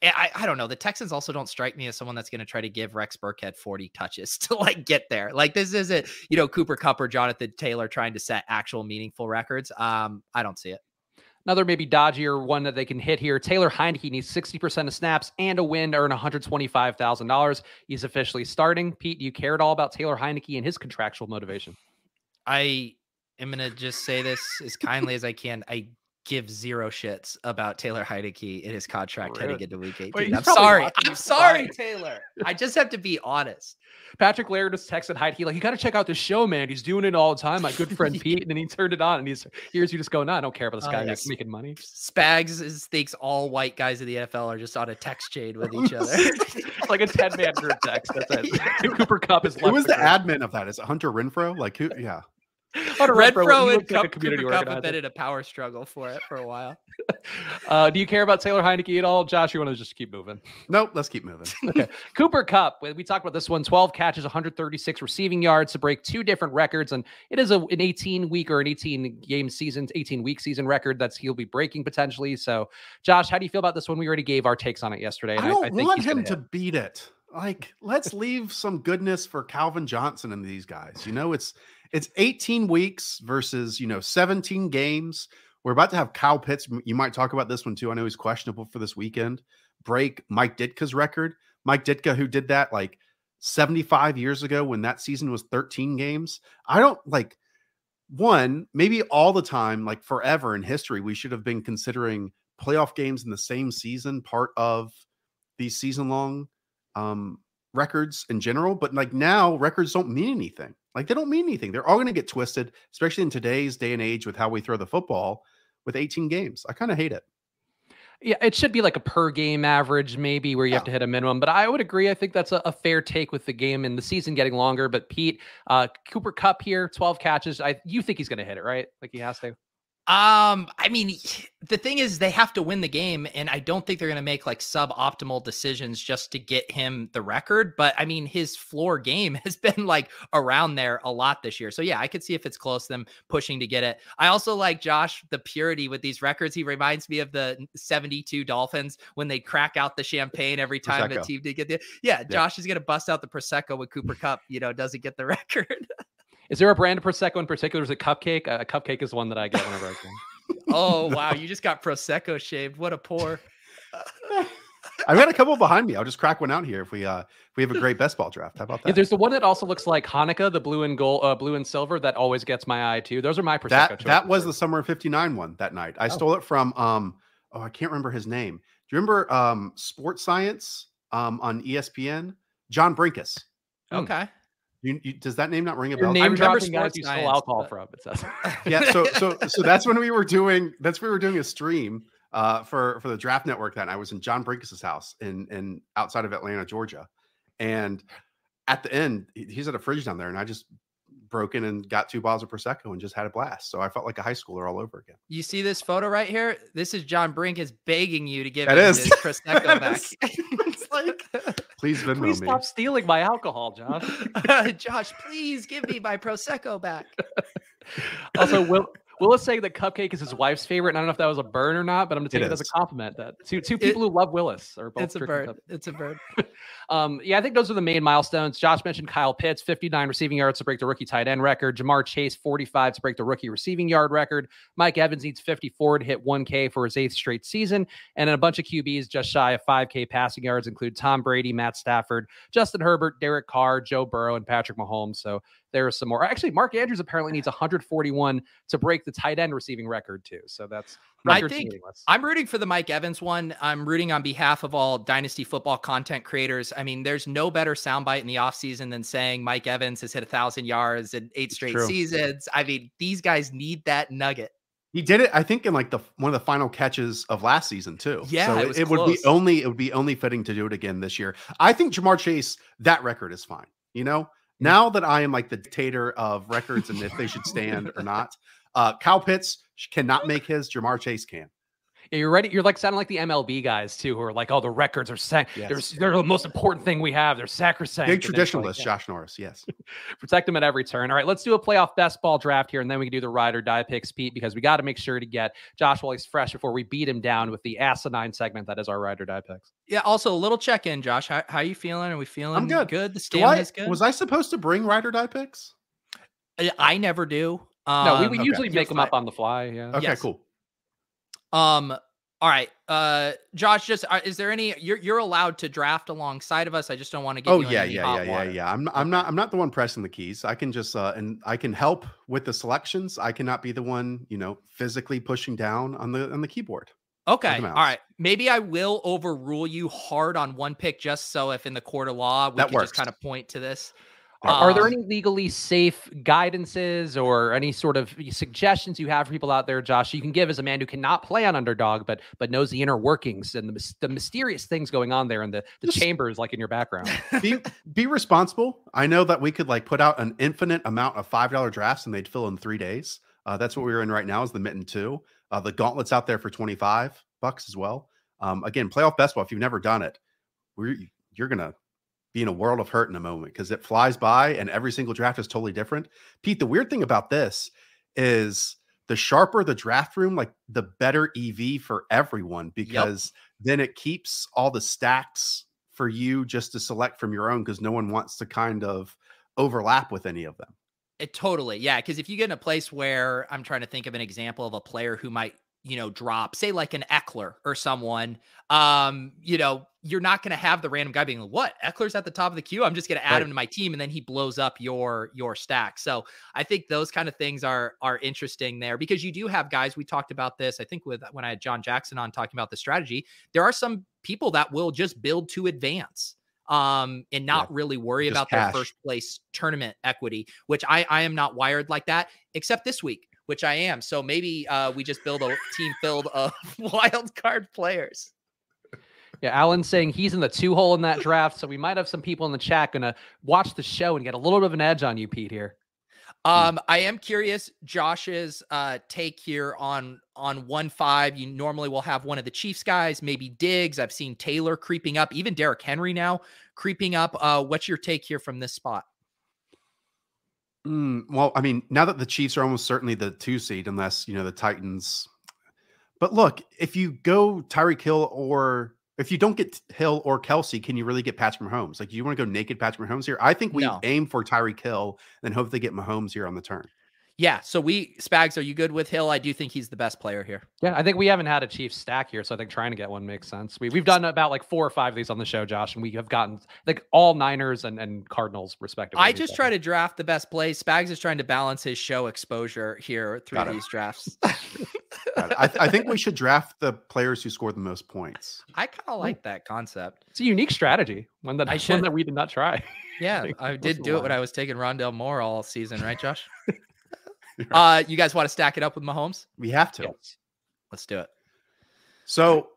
I, I don't know. The Texans also don't strike me as someone that's going to try to give Rex Burkhead 40 touches to like get there. Like this isn't, you know, Cooper Kupp or Jonathan Taylor trying to set actual meaningful records. Um, I don't see it. Another maybe dodgier one that they can hit here. Taylor Heinicke needs 60% of snaps and a win to earn $125,000. He's officially starting. Pete, do you care at all about Taylor Heinicke and his contractual motivation? I am going to just say this as kindly as I can. I give zero shits about Taylor Heinicke in his contract really? heading into week 18. I'm sorry. I'm sorry, Taylor. I just have to be honest. Patrick Laird just texted Heinicke, like, you got to check out the show, man. He's doing it all the time. My good friend Pete. And then he turned it on and he's here's you just going, no, I don't care about this guy uh, yes. making money. Spags is, thinks all white guys in the NFL are just on a text chain with each other. like a 10 man group text. That's it. Cooper Kupp is Who was the, the admin of that? Is it Hunter Renfrow? Like who? Yeah. Renfrow and Kupp, community Cooper Kupp have been in a power struggle for it for a while. uh, do you care about Taylor Heinicke at all, Josh? You want to just keep moving? Nope, let's keep moving. okay. Cooper Kupp, We talked about this one: 12 catches, 136 receiving yards to break two different records, and it is a, an 18 week or an 18 game season, 18 week season record that's he'll be breaking potentially. So, Josh, how do you feel about this one? We already gave our takes on it yesterday. I don't I, I want him to beat it. Like, let's leave some goodness for Calvin Johnson and these guys. You know, it's it's 18 weeks versus, you know, 17 games. We're about to have Kyle Pitts. You might talk about this one too. I know he's questionable for this weekend. Break Mike Ditka's record. Mike Ditka, who did that like 75 years ago when that season was 13 games. I don't like one, maybe all the time, like forever in history, we should have been considering playoff games in the same season part of these season long um, records in general. But like now, records don't mean anything. Like they don't mean anything. They're all going to get twisted, especially in today's day and age with how we throw the football with 18 games. I kind of hate it. Yeah, it should be like a per game average, maybe where you yeah. have to hit a minimum. But I would agree. I think that's a, a, fair take with the game and the season getting longer. But Pete, uh, Cooper Kupp here, 12 catches. I you think he's going to hit it, right? Like he has to. Um, I mean, the thing is, they have to win the game, and I don't think they're going to make like suboptimal decisions just to get him the record. But I mean, his floor game has been like around there a lot this year. So yeah, I could see if it's close, them pushing to get it. I also like Josh the purity with these records. He reminds me of the '72 Dolphins when they crack out the champagne every time Prosecco. a team to get the. Yeah, Josh yeah. is going to bust out the prosecco when Cooper Kupp, you know, doesn't get the record. Is there a brand of prosecco in particular? Is it cupcake? A cupcake is one that I get whenever I can. oh wow, you just got prosecco shaved. What a pour. I've got a couple behind me. I'll just crack one out here if we uh if we have a great best ball draft. How about that? Yeah, there's the one that also looks like Hanukkah, the blue and gold, uh, blue and silver. That always gets my eye too. Those are my prosecco. That that was the summer of '59 one that night. I oh. stole it from um oh I can't remember his name. Do you remember um Sports Science um on ESPN? John Brenkus. Okay. You, you, does that name not ring a bell? Name I remember guys you stole alcohol but... from. It says. yeah. So so so that's when we were doing. That's when we were doing a stream uh, for for the Draft Network. That I was in John Brenkus's house in in outside of Atlanta, Georgia, and at the end he's at a fridge down there, and I just broke in and got two bottles of prosecco and just had a blast. So I felt like a high schooler all over again. You see this photo right here? This is John Brenkus begging you to give that him is. his prosecco back. it's like, please Venmo please me. stop stealing my alcohol, Josh. Josh, please give me my prosecco back. also, Will Willis saying that Cupcake is his wife's favorite. And I don't know if that was a burn or not, but I'm going to take it, it as a compliment. That two two people it, who love Willis are both. It's a bird. It's a bird. um, yeah, I think those are the main milestones. Josh mentioned Kyle Pitts, 59 receiving yards to break the rookie tight end record. Ja'Marr Chase, 45 to break the rookie receiving yard record. Mike Evans needs 54 to hit 1K for his eighth straight season, and then a bunch of QBs just shy of 5K passing yards include Tom Brady, Matt Stafford, Justin Herbert, Derek Carr, Joe Burrow, and Patrick Mahomes. So there are some more. Actually, Mark Andrews apparently needs 141 to break the tight end receiving record too. So that's I think I'm rooting for the Mike Evans one. I'm rooting on behalf of all dynasty football content creators. I mean, there's no better soundbite in the offseason than saying Mike Evans has hit a thousand yards in eight straight seasons. I mean, these guys need that nugget. He did it, I think, in like the one of the final catches of last season too. Yeah, so it, it would be only it would be only fitting to do it again this year. I think Ja'Marr Chase that record is fine. You know, now that I am like the dictator of records and if they should stand or not, uh, Kyle Pitts cannot make his. Ja'Marr Chase can. Yeah, you're ready. You're like sounding like the MLB guys too, who are like, "Oh, the records are sac- yes. they're, they're the most important thing we have. They're sacrosanct." Big traditionalist, like, yeah. Josh Norris. Yes, protect them at every turn. All right, let's do a playoff best ball draft here, and then we can do the ride or die picks, Pete, because we got to make sure to get Josh while he's fresh before we beat him down with the asinine segment that is our ride or die picks. Yeah. Also, a little check in, Josh. How, how you feeling? Are we feeling? I'm good. Good. The stamina is good. Was I supposed to bring ride or die picks? I, I never do. Um, no, we, we um, okay. usually make them up on the fly. Yeah. Okay. Yes. Cool. Um, all right, uh, Josh. Just uh, is there any? You're you're allowed to draft alongside of us. I just don't want to get. Oh yeah, yeah, yeah, yeah, yeah. I'm I'm not I'm not the one pressing the keys. I can just uh, and I can help with the selections. I cannot be the one, you know, physically pushing down on the on the keyboard. Okay. All right. Maybe I will overrule you hard on one pick just so if in the court of law we that can works. just kind of point to this. Are, are, there um, any legally safe guidances or any sort of suggestions you have for people out there, Josh? You can give as a man who cannot play on underdog, but but knows the inner workings and the, the mysterious things going on there in the, the Just chambers, like in your background. Be be responsible. I know that we could like put out an infinite amount of five dollar drafts and they'd fill in three days. Uh, that's what we're in right now. Is the mitten two? Uh, the gauntlets out there for twenty five bucks as well. Um, again, playoff best ball. If you've never done it, we're you're gonna be in a world of hurt in a moment because it flies by and every single draft is totally different. Pete, the weird thing about this is the sharper the draft room, like the better EV for everyone because yep. then it keeps all the stacks for you just to select from your own because no one wants to kind of overlap with any of them. It totally, yeah. Because if you get in a place where I'm trying to think of an example of a player who might you know, drop, say like an Ekeler or someone, um, you know, you're not going to have the random guy being like, "What? Ekeler's at the top of the queue. I'm just going to add right. him to my team," and then he blows up your your stack. So I think those kind of things are are interesting there because you do have guys. We talked about this. I think with when I had John Jackson on talking about the strategy, there are some people that will just build to advance um, and not yeah. really worry just about cash. their first place tournament equity, which I I am not wired like that, except this week which I am. So maybe uh, we just build a team filled of wild card players. Yeah, Alan's saying he's in the two hole in that draft, so we might have some people in the chat gonna watch the show and get a little bit of an edge on you, Pete. Here. Um, I am curious Josh's uh take here on on one five. You normally will have one of the Chiefs guys, maybe Diggs. I've seen Taylor creeping up, even Derrick Henry now creeping up. Uh, what's your take here from this spot? Mm, well, I mean, now that the Chiefs are almost certainly the two seed, unless you know the Titans. But look, if you go Tyreek Hill or if you don't get Hill or Kelce, can you really get Patrick Mahomes? Like, do you want to go naked Patrick Mahomes here? I think we No. aim for Tyreek Hill, and hope they get Mahomes here on the turn. Yeah. So we Spags, are you good with Hill? I do think he's the best player here. Yeah, I think we haven't had a Chiefs stack here, so I think trying to get one makes sense. We, we've done about like four or five of these on the show, Josh, and we have gotten like all Niners and, and Cardinals respectively. I just try to draft the best plays. Spags is trying to balance his show exposure here through Got it. these drafts. Got it. I, I think we should draft the players who score the most points. I kind of like that concept. It's a unique strategy, one that I one should- that we did not try. Yeah, Like, I did do it when? I was taking Rondale Moore all season, right, Josh? uh, you guys want to stack it up with Mahomes? We have to. Yes. Let's do it. So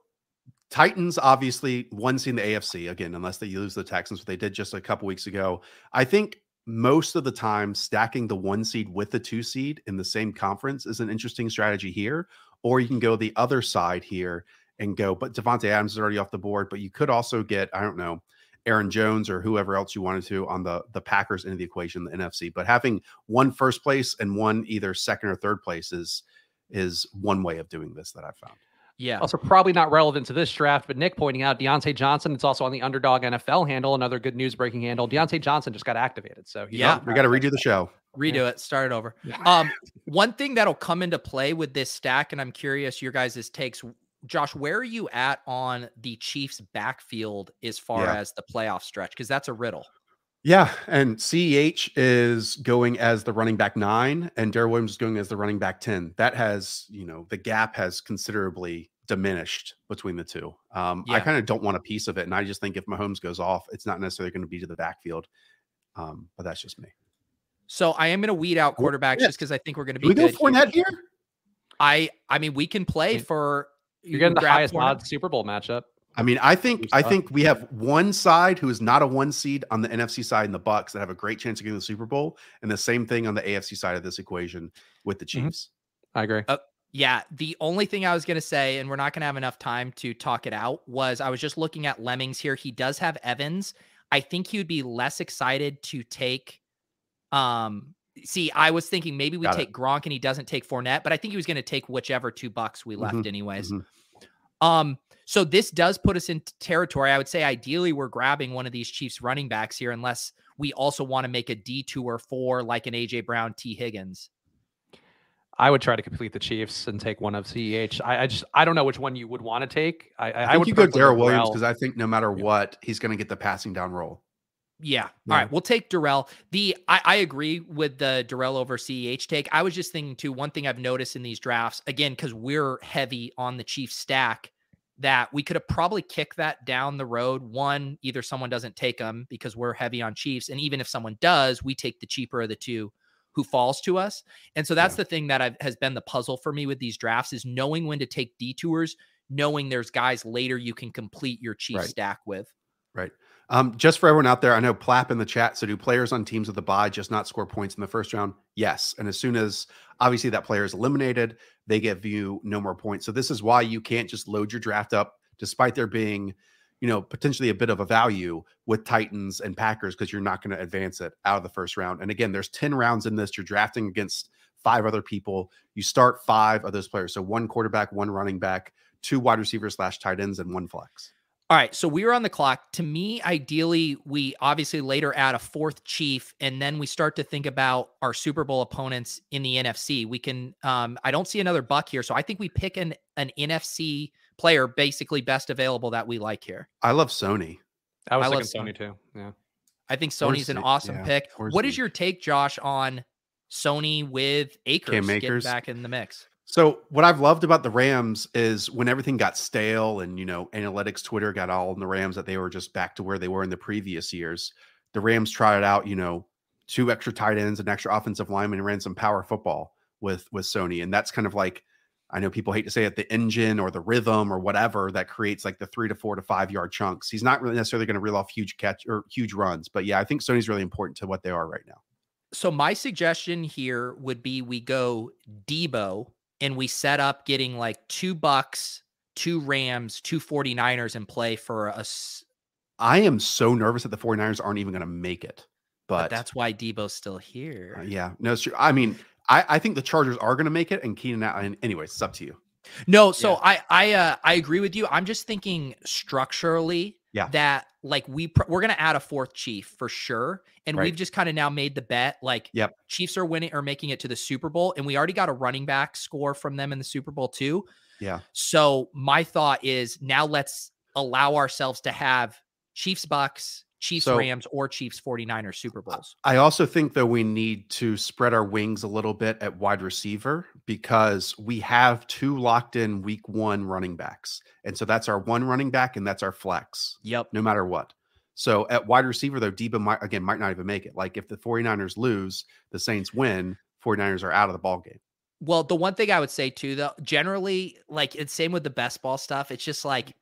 Titans obviously one seed in the AFC again, unless they lose the Texans, what they did just a couple weeks ago. I think most of the time stacking the one seed with the two seed in the same conference is an interesting strategy here. Or you can go the other side here and go, but Davante Adams is already off the board, but you could also get, I don't know, Aaron Jones or whoever else you wanted to on the the Packers into the equation, the NFC. But having one first place and one either second or third place is is one way of doing this that I've found. Yeah. Also, probably not relevant to this draft, but Nick pointing out Diontae Johnson. It's also on the underdog NFL handle, another good news breaking handle. Diontae Johnson just got activated. So Yeah. We got to redo the show. Redo it. Start it over. Yeah. Um, one thing that'll come into play with this stack, and I'm curious your guys' takes. Josh, where are you at on the Chiefs' backfield as far Yeah. as the playoff stretch? Because that's a riddle. Yeah, and CEH is going as the running back nine, and Darrel Williams is going as the running back ten. That has, you know, the gap has considerably diminished between the two. Um, I kind of don't want a piece of it, and I just think if Mahomes goes off, it's not necessarily going to be to the backfield. Um, but that's just me. So I am going to weed out quarterbacks yeah. just because I think we're going to be we go. Fournette here? I I mean we can play for You're getting the grab highest Fournette. odds Super Bowl matchup. I mean, I think I think we have one side who is not a one seed on the NFC side in the Bucks that have a great chance of getting the Super Bowl, and the same thing on the AFC side of this equation with the Mhm. Chiefs. I agree. Yeah, the only thing I was going to say, and we're not going to have enough time to talk it out, was I was just looking at Lemmings here. He does have Evans. I think he would be less excited to take. Um, see, I was thinking maybe we Got it. take Gronk and he doesn't take Fournette, but I think he was going to take whichever two bucks we left, Mhm, anyways. mhm. Um, so this does put us in territory. I would say ideally we're grabbing one of these Chiefs running backs here, unless we also want to make a detour for like an AJ Brown, Tee Higgins. I would try to complete the Chiefs and take one of CEH. I, I just I don't know which one you would want to take. I, I, I, I think would you go prefer Darrel Williams because I think no matter Yeah. what, he's going to get the passing down role. Yeah. Yeah. All right. We'll take Darrel. The I, I agree with the Darrel over CEH take. I was just thinking too, one thing I've noticed in these drafts, again, because we're heavy on the Chiefs stack, that we could have probably kicked that down the road. One, either someone doesn't take them because we're heavy on Chiefs. And even if someone does, we take the cheaper of the two who falls to us. And so that's Yeah. the thing that I've, has been the puzzle for me with these drafts is knowing when to take detours, knowing there's guys later you can complete your Chiefs Right. stack with. Um, just for everyone out there, I know Plap in the chat. So, do players on teams with the bye just not score points in the first round? Yes. And as soon as obviously that player is eliminated, they give you no more points. So, this is why you can't just load your draft up, despite there being, you know, potentially a bit of a value with Titans and Packers, because you're not going to advance it out of the first round. And again, there's 10 rounds in this. You're drafting against five other people. You start five of those players. So, one quarterback, one running back, two wide receivers slash tight ends, and one flex. All right, so we are on the clock. To me, ideally, we obviously later add a fourth chief, and then we start to think about our Super Bowl opponents in the NFC. We can, um, I don't see another buck here, so I think we pick an an NFC player, basically best available that we like here. I love Sony. I was I love thinking Sony too. Yeah. I think Or Sony's an awesome yeah, pick. or What is your take, Josh, on Sony with Akers getting back in the mix? So what I've loved about the Rams is when everything got stale and you know analytics Twitter got all in the Rams that they were just back to where they were in the previous years. The Rams tried out, you know, two extra tight ends, an extra offensive lineman, and ran some power football with with Sony, and that's kind of like I know people hate to say it, the engine or the rhythm or whatever that creates like the three to four to five yard chunks. He's not really necessarily going to reel off huge catch or huge runs, but yeah, I think Sony's really important to what they are right now. So my suggestion here would be we go Debo and we set up getting like two Bucks, two Rams, two 49ers and play for us. I am so nervous that the 49ers aren't even going to make it. but But, that's why Debo's still here. uh, yeah, no, it's true. I mean, I, I think the Chargers are going to make it, and Keenan And Anyways, it's up to you. No, so Yeah. I I uh, I agree with you. I'm just thinking structurally Yeah. that like we pr- we're gonna add a fourth chief for sure, and Right. we've just kind of now made the bet like Yep. Chiefs are winning or making it to the Super Bowl, and we already got a running back score from them in the Super Bowl too. Yeah. So my thought is now let's allow ourselves to have Chiefs Bucks, Chiefs So- Rams, or Chiefs 49ers Super Bowls. I also think though we need to spread our wings a little bit at wide receiver because we have two locked in week one running backs. And so that's our one running back and that's our flex, Yep. no matter what. So at wide receiver, though, Debo might again might not even make it. Like if the 49ers lose, the Saints win, 49ers are out of the ball game. Well, the one thing I would say too, though, generally, like it's same with the best ball stuff. It's just like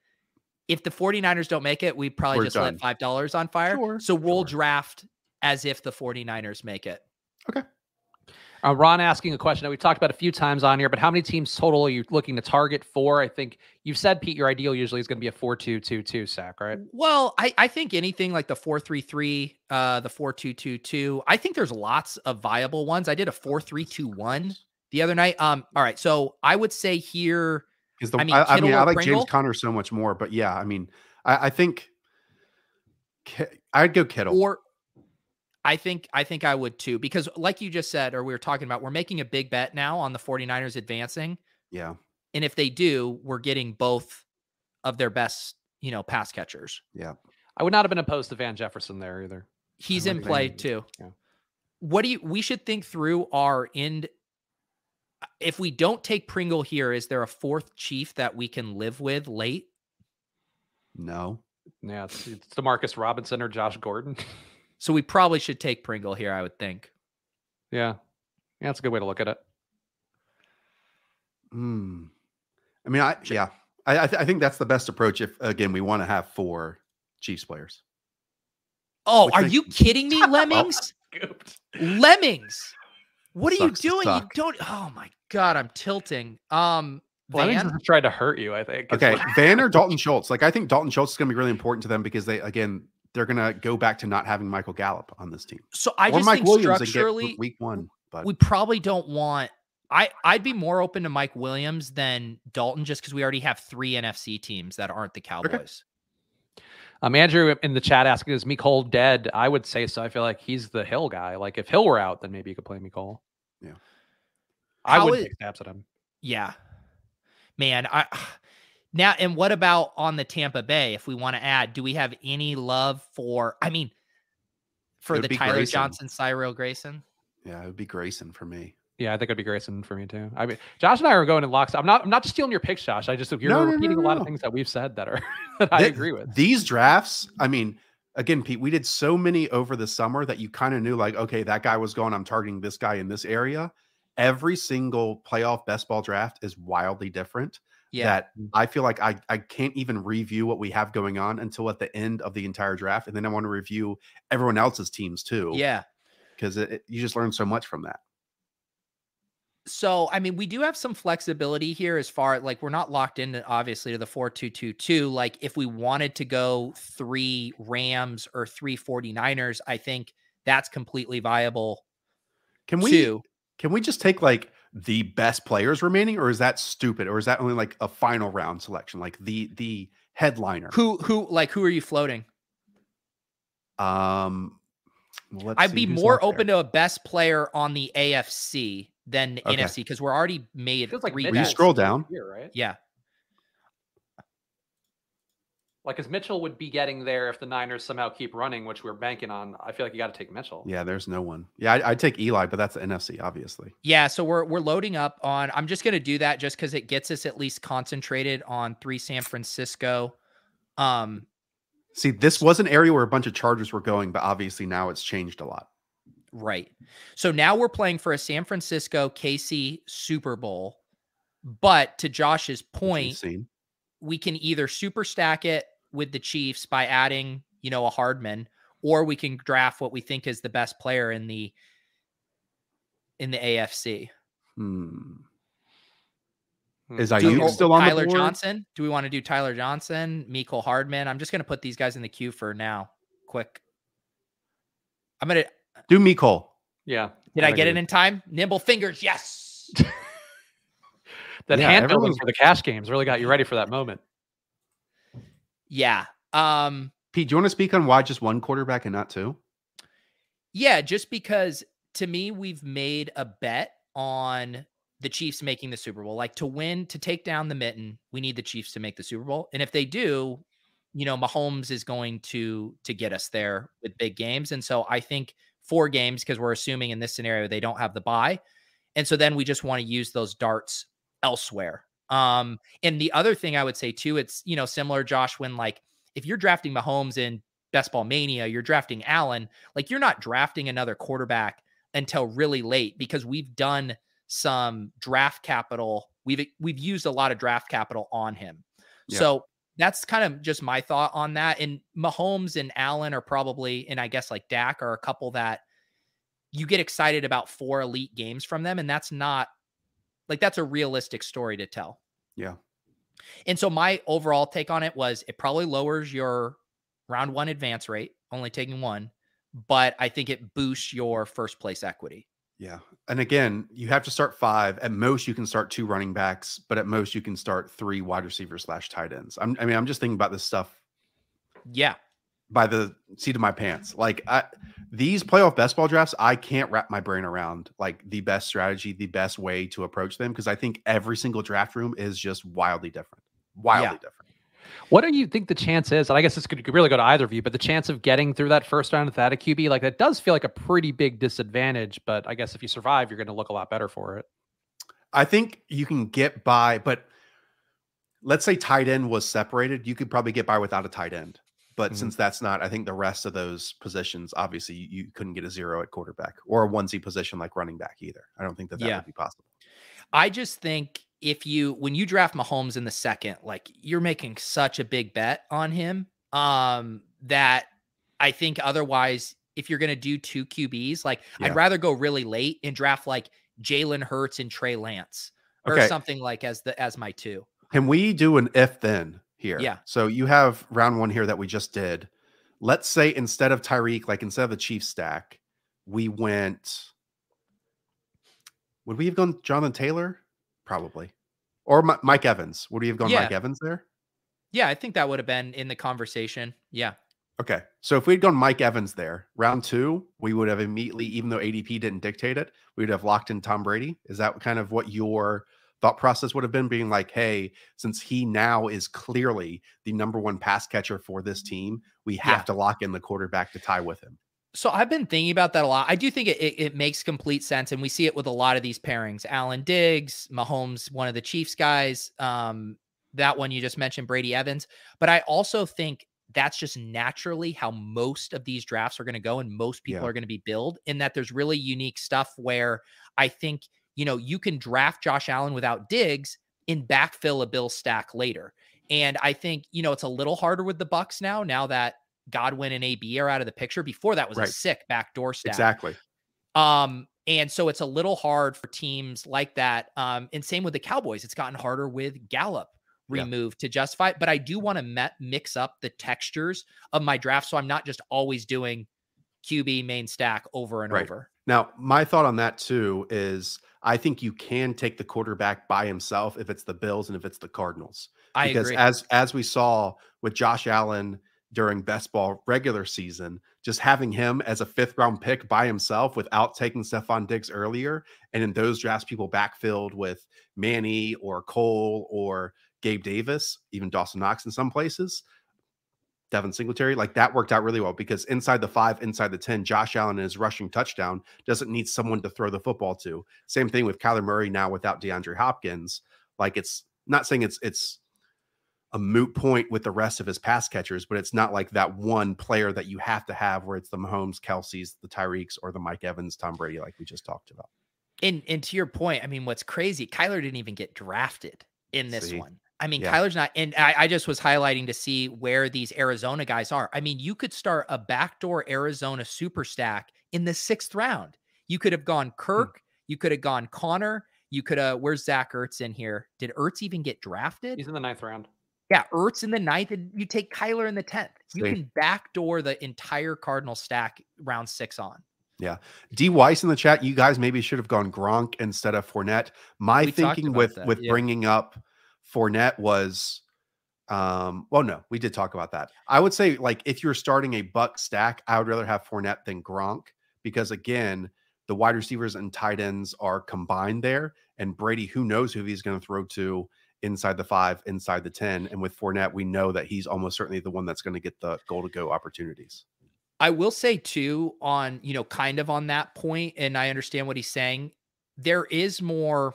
if the 49ers don't make it, we probably We're just done. let five dollars on fire. Sure, so we'll sure. draft as if the 49ers make it. Uh, Ron asking a question that we've talked about a few times on here, but how many teams total are you looking to target for? I think you've said, Pete, your ideal usually is going to be a 4 2 2 2 sack, right? Well, I, I think anything like the 433, uh, the 4222, I think there's lots of viable ones. I did a 4321 the other night. Um, all right. So I would say here, Because the I I mean, mean, I, mean, I like Pringle? James Conner so much more, but yeah, I mean, I, I think I'd go Kittle. or I think I think I would too, because like you just said, or we were talking about, we're making a big bet now on the 49ers advancing. yeah, And if they do, we're getting both of their best, you know, pass catchers. yeah. I would not have been opposed to Van Jefferson there either. He's in play too. Yeah. What do you we should think through our end if we don't take Pringle here, is there a fourth chief that we can live with late? No. Yeah, it's, it's Demarcus Robinson or Josh Gordon. So we probably should take Pringle here, I would think. yeah. Yeah, that's a good way to look at it. Hmm. I mean, I yeah, I I, th- I think that's the best approach. If again we want to have four Chiefs players. Oh, Which are makes- you kidding me, Lemmings? Lemmings. What are Sucks you doing? You don't oh my god, I'm tilting. Um Fleming's Van, just tried to hurt you, I think. Okay, what- Van or Dalton Schultz. Like I think Dalton Schultz is going to be really important to them because they again they're going to go back to not having Michael Gallup on this team so I or just Mike think Williams and get structurally week one. But we probably don't want I I'd be more open to Mike Williams than Dalton just because we already have three NFC teams that aren't the Cowboys. Um, Andrew in the chat asking, is Mecole dead? I would say so. I feel like he's the Hill guy. Like if Hill were out, then maybe you could play Mecole. Yeah. I How would is- take stabs at him. Yeah. Man, I now and what about on the Tampa Bay? If we want to add, do we have any love for I mean for the Tyler Grayson. Johnson, Cyril Grayson? yeah, it would be Grayson for me. Yeah, I think it'd be Grayson for me too. I mean, Josh and I are going in locks. I'm not. I'm not just stealing your picks, Josh. I just you're No, no, no, repeating a lot no. of things that we've said that are that I agree with. These drafts, I mean, again, Pete, we did so many over the summer that you kind of knew, like, okay, that guy was going. I'm targeting this guy in this area. Every single playoff best ball draft is wildly different. Yeah. That I feel like I I can't even review what we have going on until at the end of the entire draft, and then I want to review everyone else's teams too. yeah. because you just learn so much from that. So, I mean, we do have some flexibility here as far like we're not locked into obviously to the 4222. Like if we wanted to go three Rams or three 49ers, I think that's completely viable Can we too. can we just take like the best players remaining, or is that stupid, or is that only like a final round selection, like the the headliner? Who who like who are you floating? Um, let's I'd be more left there. open to a best player on the AFC than the Okay. NFC because we're already made Feels like three you scroll down? here, right? Yeah. Like, as Mitchell would be getting there if the Niners somehow keep running, which we're banking on. I feel like you got to take Mitchell. Yeah, there's no one. Yeah, I, I'd take Eli, but that's the NFC, obviously. Yeah, so we're we're loading up on. I'm just gonna do that just because it gets us at least concentrated on three San Francisco. Um, See, this was an area where a bunch of Chargers were going, but obviously now it's changed a lot. Right. So now we're playing for a San Francisco KC Super Bowl. But to Josh's point, we can either super stack it with the Chiefs by adding, you know, a Hardman, or we can draft what we think is the best player in the in the AFC. Hmm. Hmm. Is Do- Aiyuk or still on Tyler the board? Johnson? Do we want to do Tyler Johnson, Mecole Hardman? I'm just gonna put these guys in the queue for now. Quick. I'm gonna Do me, Cole. Yeah. did I get it in time? Nimble fingers, yes. That Yeah, hand building for the cash games really got you ready for that moment. yeah. Um, Pete, do you want to speak on why just one quarterback and not two? Yeah, just because to me, we've made a bet on the Chiefs making the Super Bowl. Like to win, to take down the mitten, we need the Chiefs to make the Super Bowl. And if they do, you know, Mahomes is going to to get us there with big games. And so I think four games, because we're assuming in this scenario they don't have the buy, And so then we just want to use those darts elsewhere. Um, and the other thing I would say too, it's you know, similar, Josh, when like if you're drafting Mahomes in best ball mania, you're drafting Allen, like you're not drafting another quarterback until really late because we've done some draft capital. We've we've used a lot of draft capital on him. Yeah. So that's kind of just my thought on that. And Mahomes and Allen are probably, and I guess like Dak are a couple that you get excited about four elite games from them. And that's not like that's a realistic story to tell. Yeah. And so my overall take on it was it probably lowers your round one advance rate, only taking one, but I think it boosts your first place equity. Yeah. And again, you have to start five. At most, you can start two running backs, but at most, you can start three wide receivers slash tight ends. I'm, I mean, I'm just thinking about this stuff Yeah. by the seat of my pants. Like I, these playoff best ball drafts, I can't wrap my brain around like the best strategy, the best way to approach them because I think every single draft room is just wildly different. Wildly Yeah. different. What do you think the chance is? And I guess this could, really go to either of you, but the chance of getting through that first round without a QB, like that does feel like a pretty big disadvantage. But I guess if you survive, you're going to look a lot better for it. I think you can get by, but let's say tight end was separated, you could probably get by without a tight end. But Mhm. since that's not, I think the rest of those positions, obviously, you, you couldn't get a zero at quarterback or a onesie position like running back either. I don't think that that Yeah. would be possible. I just think if you when you draft Mahomes in the second, like you're making such a big bet on him, um, that I think otherwise, if you're gonna do two QBs, like Yeah. I'd rather go really late and draft like Jalen Hurts and Trey Lance or Okay. something like as the as my two. Can we do an if then here? Yeah. So you have round one here that we just did. Let's say instead of Tyreek, like instead of the Chiefs stack, we went. Would we have gone Jonathan Taylor? Probably. Or Mi- Mike Evans. Would we have gone Mike Evans there? Yeah, I think that would have been in the conversation. Yeah. Okay. So if we'd gone Mike Evans there, round two, we would have immediately, even though ADP didn't dictate it, we would have locked in Tom Brady. Is that kind of what your thought process would have been? Being like, hey, since he now is clearly the number one pass catcher for this mm-hmm. team, we have Yeah. to lock in the quarterback to tie with him. So I've been thinking about that a lot. I do think it, it, it makes complete sense, and we see it with a lot of these pairings. Allen Diggs, Mahomes, one of the Chiefs guys. Um, that one you just mentioned, Brady Evans. But I also think that's just naturally how most of these drafts are going to go, and most people Yeah. are going to be billed. In that there's really unique stuff where I think you know you can draft Josh Allen without Diggs and backfill a Bill stack later. And I think you know it's a little harder with the Bucks now. Now that Godwin and AB are out of the picture. Before that was Right. a sick backdoor stack. Exactly. Um, and so it's a little hard for teams like that. Um, and same with the Cowboys. It's gotten harder with Gallup Yeah. removed to justify it. But I do want to met, mix up the textures of my draft. So I'm not just always doing QB main stack over and Right. over. Now, my thought on that too is I think you can take the quarterback by himself if it's the Bills and if it's the Cardinals. I because as as we saw with Josh Allen during best ball regular season, just having him as a fifth round pick by himself without taking Stefon Diggs earlier, and in those drafts, people backfilled with Manny or Cole or Gabe Davis, even Dawson Knox in some places. Devin Singletary, like that worked out really well because inside the five, inside the 10, Josh Allen and his rushing touchdown doesn't need someone to throw the football to. Same thing with Kyler Murray now without DeAndre Hopkins. Like it's not saying it's it's a moot point with the rest of his pass catchers, but it's not like that one player that you have to have where it's the Mahomes, Kelce's, the Tyreeks, or the Mike Evans, Tom Brady, like we just talked about. and and to your point, I mean, what's crazy, Kyler didn't even get drafted in this See? one. I mean, Yeah. Kyler's not, and I, I just was highlighting to see where these Arizona guys are. I mean, you could start a backdoor Arizona super stack in the sixth round. You could have gone hmm. Kirk, You could have gone Conner. You could have. Where's Zach Ertz in here? Did Ertz even get drafted? He's in the ninth round. Yeah, Ertz in the ninth, and you take Kyler in the tenth. You See. can backdoor the entire Cardinal stack round six on. Yeah. D Weiss in the chat. You guys maybe should have gone Gronk instead of Fournette. My We thinking with that, with yeah. bringing up Fournette was, um, well, no, we did talk about that. I would say like if you're starting a buck stack, I would rather have Fournette than Gronk because again, the wide receivers and tight ends are combined there, and Brady, who knows who he's going to throw to inside the five, inside the ten, and with Fournette, we know that he's almost certainly the one that's going to get the goal to go opportunities. I will say too, on you know, kind of on that point, and I understand what he's saying. There is more,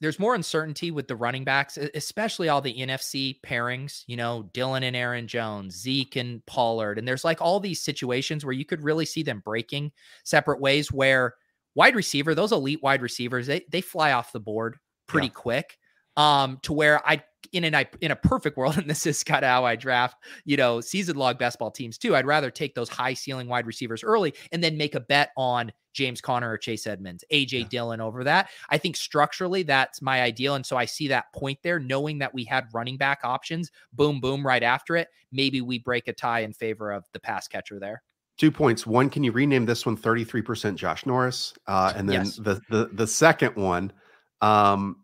there's more uncertainty with the running backs, especially all the NFC pairings. You know, Dillon and Aaron Jones, Zeke and Pollard, and there's like all these situations where you could really see them breaking separate ways. Where wide receiver, those elite wide receivers, they they fly off the board pretty quick. Um, to where I in an I in a perfect world, and this is kind of how I draft you know, season log best ball teams too. I'd rather take those high ceiling wide receivers early and then make a bet on James Conner or Chase Edmonds, AJ Dillon over that. I think structurally that's my ideal. And so I see that point there, knowing that we had running back options, boom, boom, right after it. Maybe we break a tie in favor of the pass catcher there. Two points. One, can you rename this one 33% Josh Norris? Uh, and then Yes. the, the the second one, um,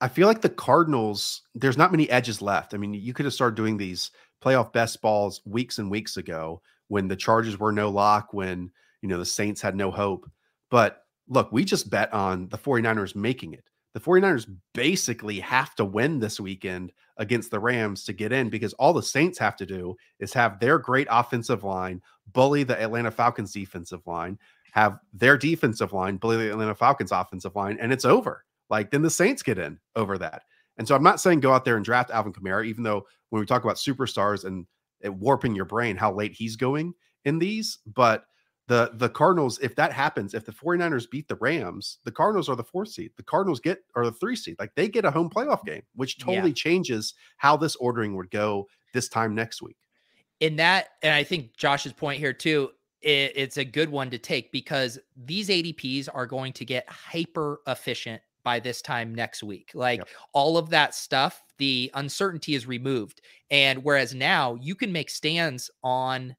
I feel like the Cardinals, there's not many edges left. I mean, you could have started doing these playoff best balls weeks and weeks ago when the Chargers were no lock, when you know the Saints had no hope. But look, we just bet on the 49ers making it. The 49ers basically have to win this weekend against the Rams to get in because all the Saints have to do is have their great offensive line bully the Atlanta Falcons defensive line, have their defensive line bully the Atlanta Falcons offensive line, and it's over. Like then the Saints get in over that. And so I'm not saying go out there and draft Alvin Kamara, even though when we talk about superstars and it warping your brain how late he's going in these, but the the Cardinals, if that happens, if the 49ers beat the Rams, the Cardinals are the fourth seed. The Cardinals get are the three seed. Like they get a home playoff game, which Yeah. totally changes how this ordering would go this time next week. in that, and I think Josh's point here too, it, it's a good one to take because these ADPs are going to get hyper efficient by this time next week. Like Yep. all of that stuff, the uncertainty is removed. And whereas now you can make stands on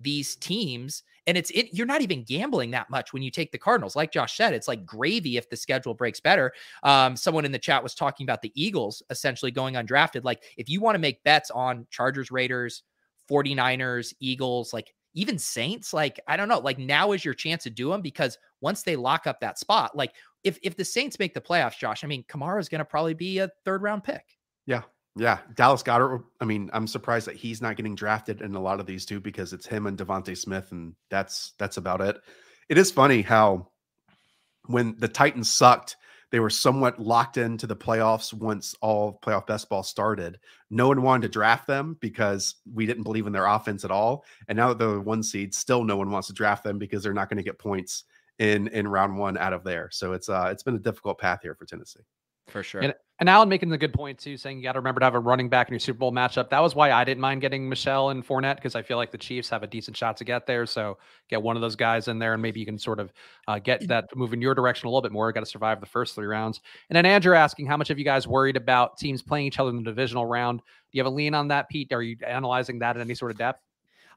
these teams and it's it, you're not even gambling that much when you take the Cardinals. Like Josh said, it's like gravy if the schedule breaks better. Um, someone in the chat was talking about the Eagles essentially going undrafted. Like if you want to make bets on Chargers, Raiders, 49ers, Eagles, like even Saints, like I don't know, like now is your chance to do them because once they lock up that spot, like if if the Saints make the playoffs, Josh, I mean, Kamara is going to probably be a third round pick. Yeah. Yeah. Dallas Goedert. I mean, I'm surprised that he's not getting drafted in a lot of these too, because it's him and DeVonta Smith, and that's that's about it. It is funny how when the Titans sucked, they were somewhat locked into the playoffs once all playoff best ball started. No one wanted to draft them because we didn't believe in their offense at all. And now that they're one seed, still no one wants to draft them because they're not going to get points in in round one out of there. So it's uh it's been a difficult path here for Tennessee. For sure. And, and Alan making the good point too, saying you got to remember to have a running back in your Super Bowl matchup. That was why I didn't mind getting Michel and Fournette because I feel like the Chiefs have a decent shot to get there. So get one of those guys in there, and maybe you can sort of uh, get that to move in your direction a little bit more. Got to survive the first three rounds. And then Andrew asking, how much have you guys worried about teams playing each other in the divisional round? Do you have a lean on that, Pete? Are you analyzing that in any sort of depth?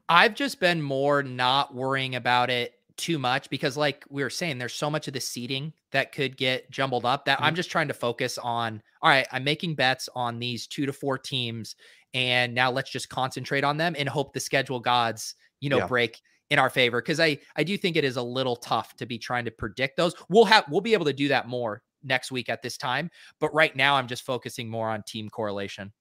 I've just been more not worrying about it too much because, like we were saying, there's so much of the seating that could get jumbled up that I'm mm-hmm. just trying to focus on. All right, I'm making bets on these two to four teams, and now let's just concentrate on them and hope the schedule gods, you know, Yeah. break in our favor. Because I I do think it is a little tough to be trying to predict those. We'll have we'll be able to do that more next week at this time, but right now I'm just focusing more on team correlation.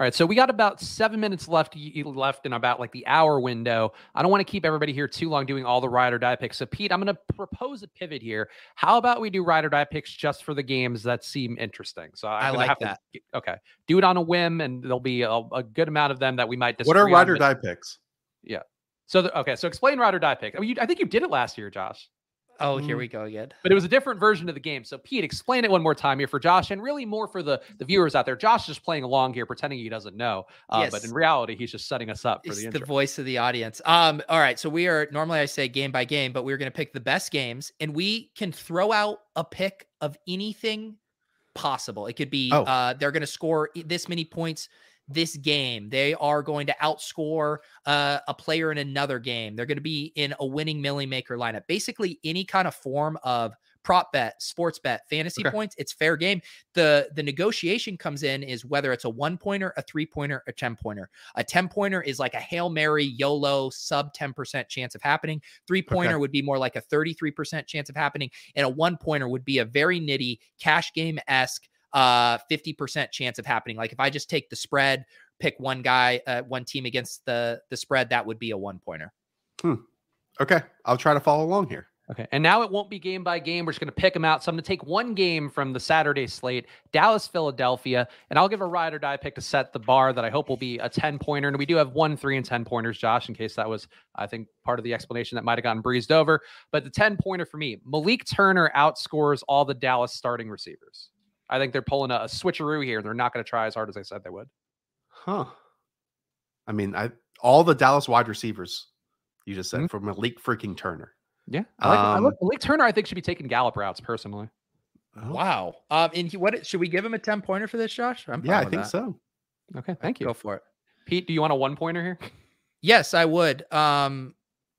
All right, so we got about seven minutes left left in about like the hour window. I don't want to keep everybody here too long doing all the ride or die picks. So Pete, I'm going to propose a pivot here. How about we do ride or die picks just for the games that seem interesting? So I'm I like have that. To, okay, do it on a whim, and there'll be a, a good amount of them that we might. Discuss. What are ride or die picks? Yeah. So the, okay, so explain ride or die pick. I, mean, you, I think you did it last year, Josh. Oh, here Mm. we go again. but it was a different version of the game. So Pete, explain it one more time here for Josh, and really more for the the viewers out there. Josh is just playing along here, pretending he doesn't know, uh, but in reality, he's just setting us up for It's the the, voice of the audience. Um, all right. So we are normally I say game by game, but we're gonna pick the best games, and we can throw out a pick of anything possible. It could be Oh. uh they're gonna score this many points this game. They are going to outscore uh, a player in another game. They're going to be in a winning Milly Maker lineup. Basically, any kind of form of prop bet, sports bet, fantasy Okay. points, it's fair game. The the negotiation comes in is whether it's a one pointer, a three pointer, a 10 pointer. A 10 pointer is like a Hail Mary YOLO sub 10% chance of happening. Three pointer would be more like a 33% chance of happening. And a one pointer would be a very nitty cash game esque uh 50% chance of happening. Like if I just take the spread, pick one guy, uh, one team against the the spread, that would be a one pointer. Okay, I'll try to follow along here. Okay. And now it won't be game by game. We're just going to pick them out. So I'm going to take one game from the Saturday slate, Dallas, Philadelphia, and I'll give a ride or die pick to set the bar that I hope will be a 10 pointer. And we do have one, three, and 10 pointers, Josh, in case that was, I think, part of the explanation that might have gotten breezed over. But the 10 pointer for me, Malik Turner outscores all the Dallas starting receivers. I think they're pulling a, a switcheroo here. They're not going to try as hard as I said they would. Huh. I mean, I all the Dallas wide receivers you just said Mhm. for Malik freaking Turner. Yeah. I like, I Um, like Malik Turner, I think, should be taking Gallup routes personally. Oh, Wow. Um, and he, what should we give him a 10 pointer for this, Josh? I'm Yeah, I think that. so. Okay. Thank you. Go for it. Pete, do you want a one pointer here? Yes, I would. Um,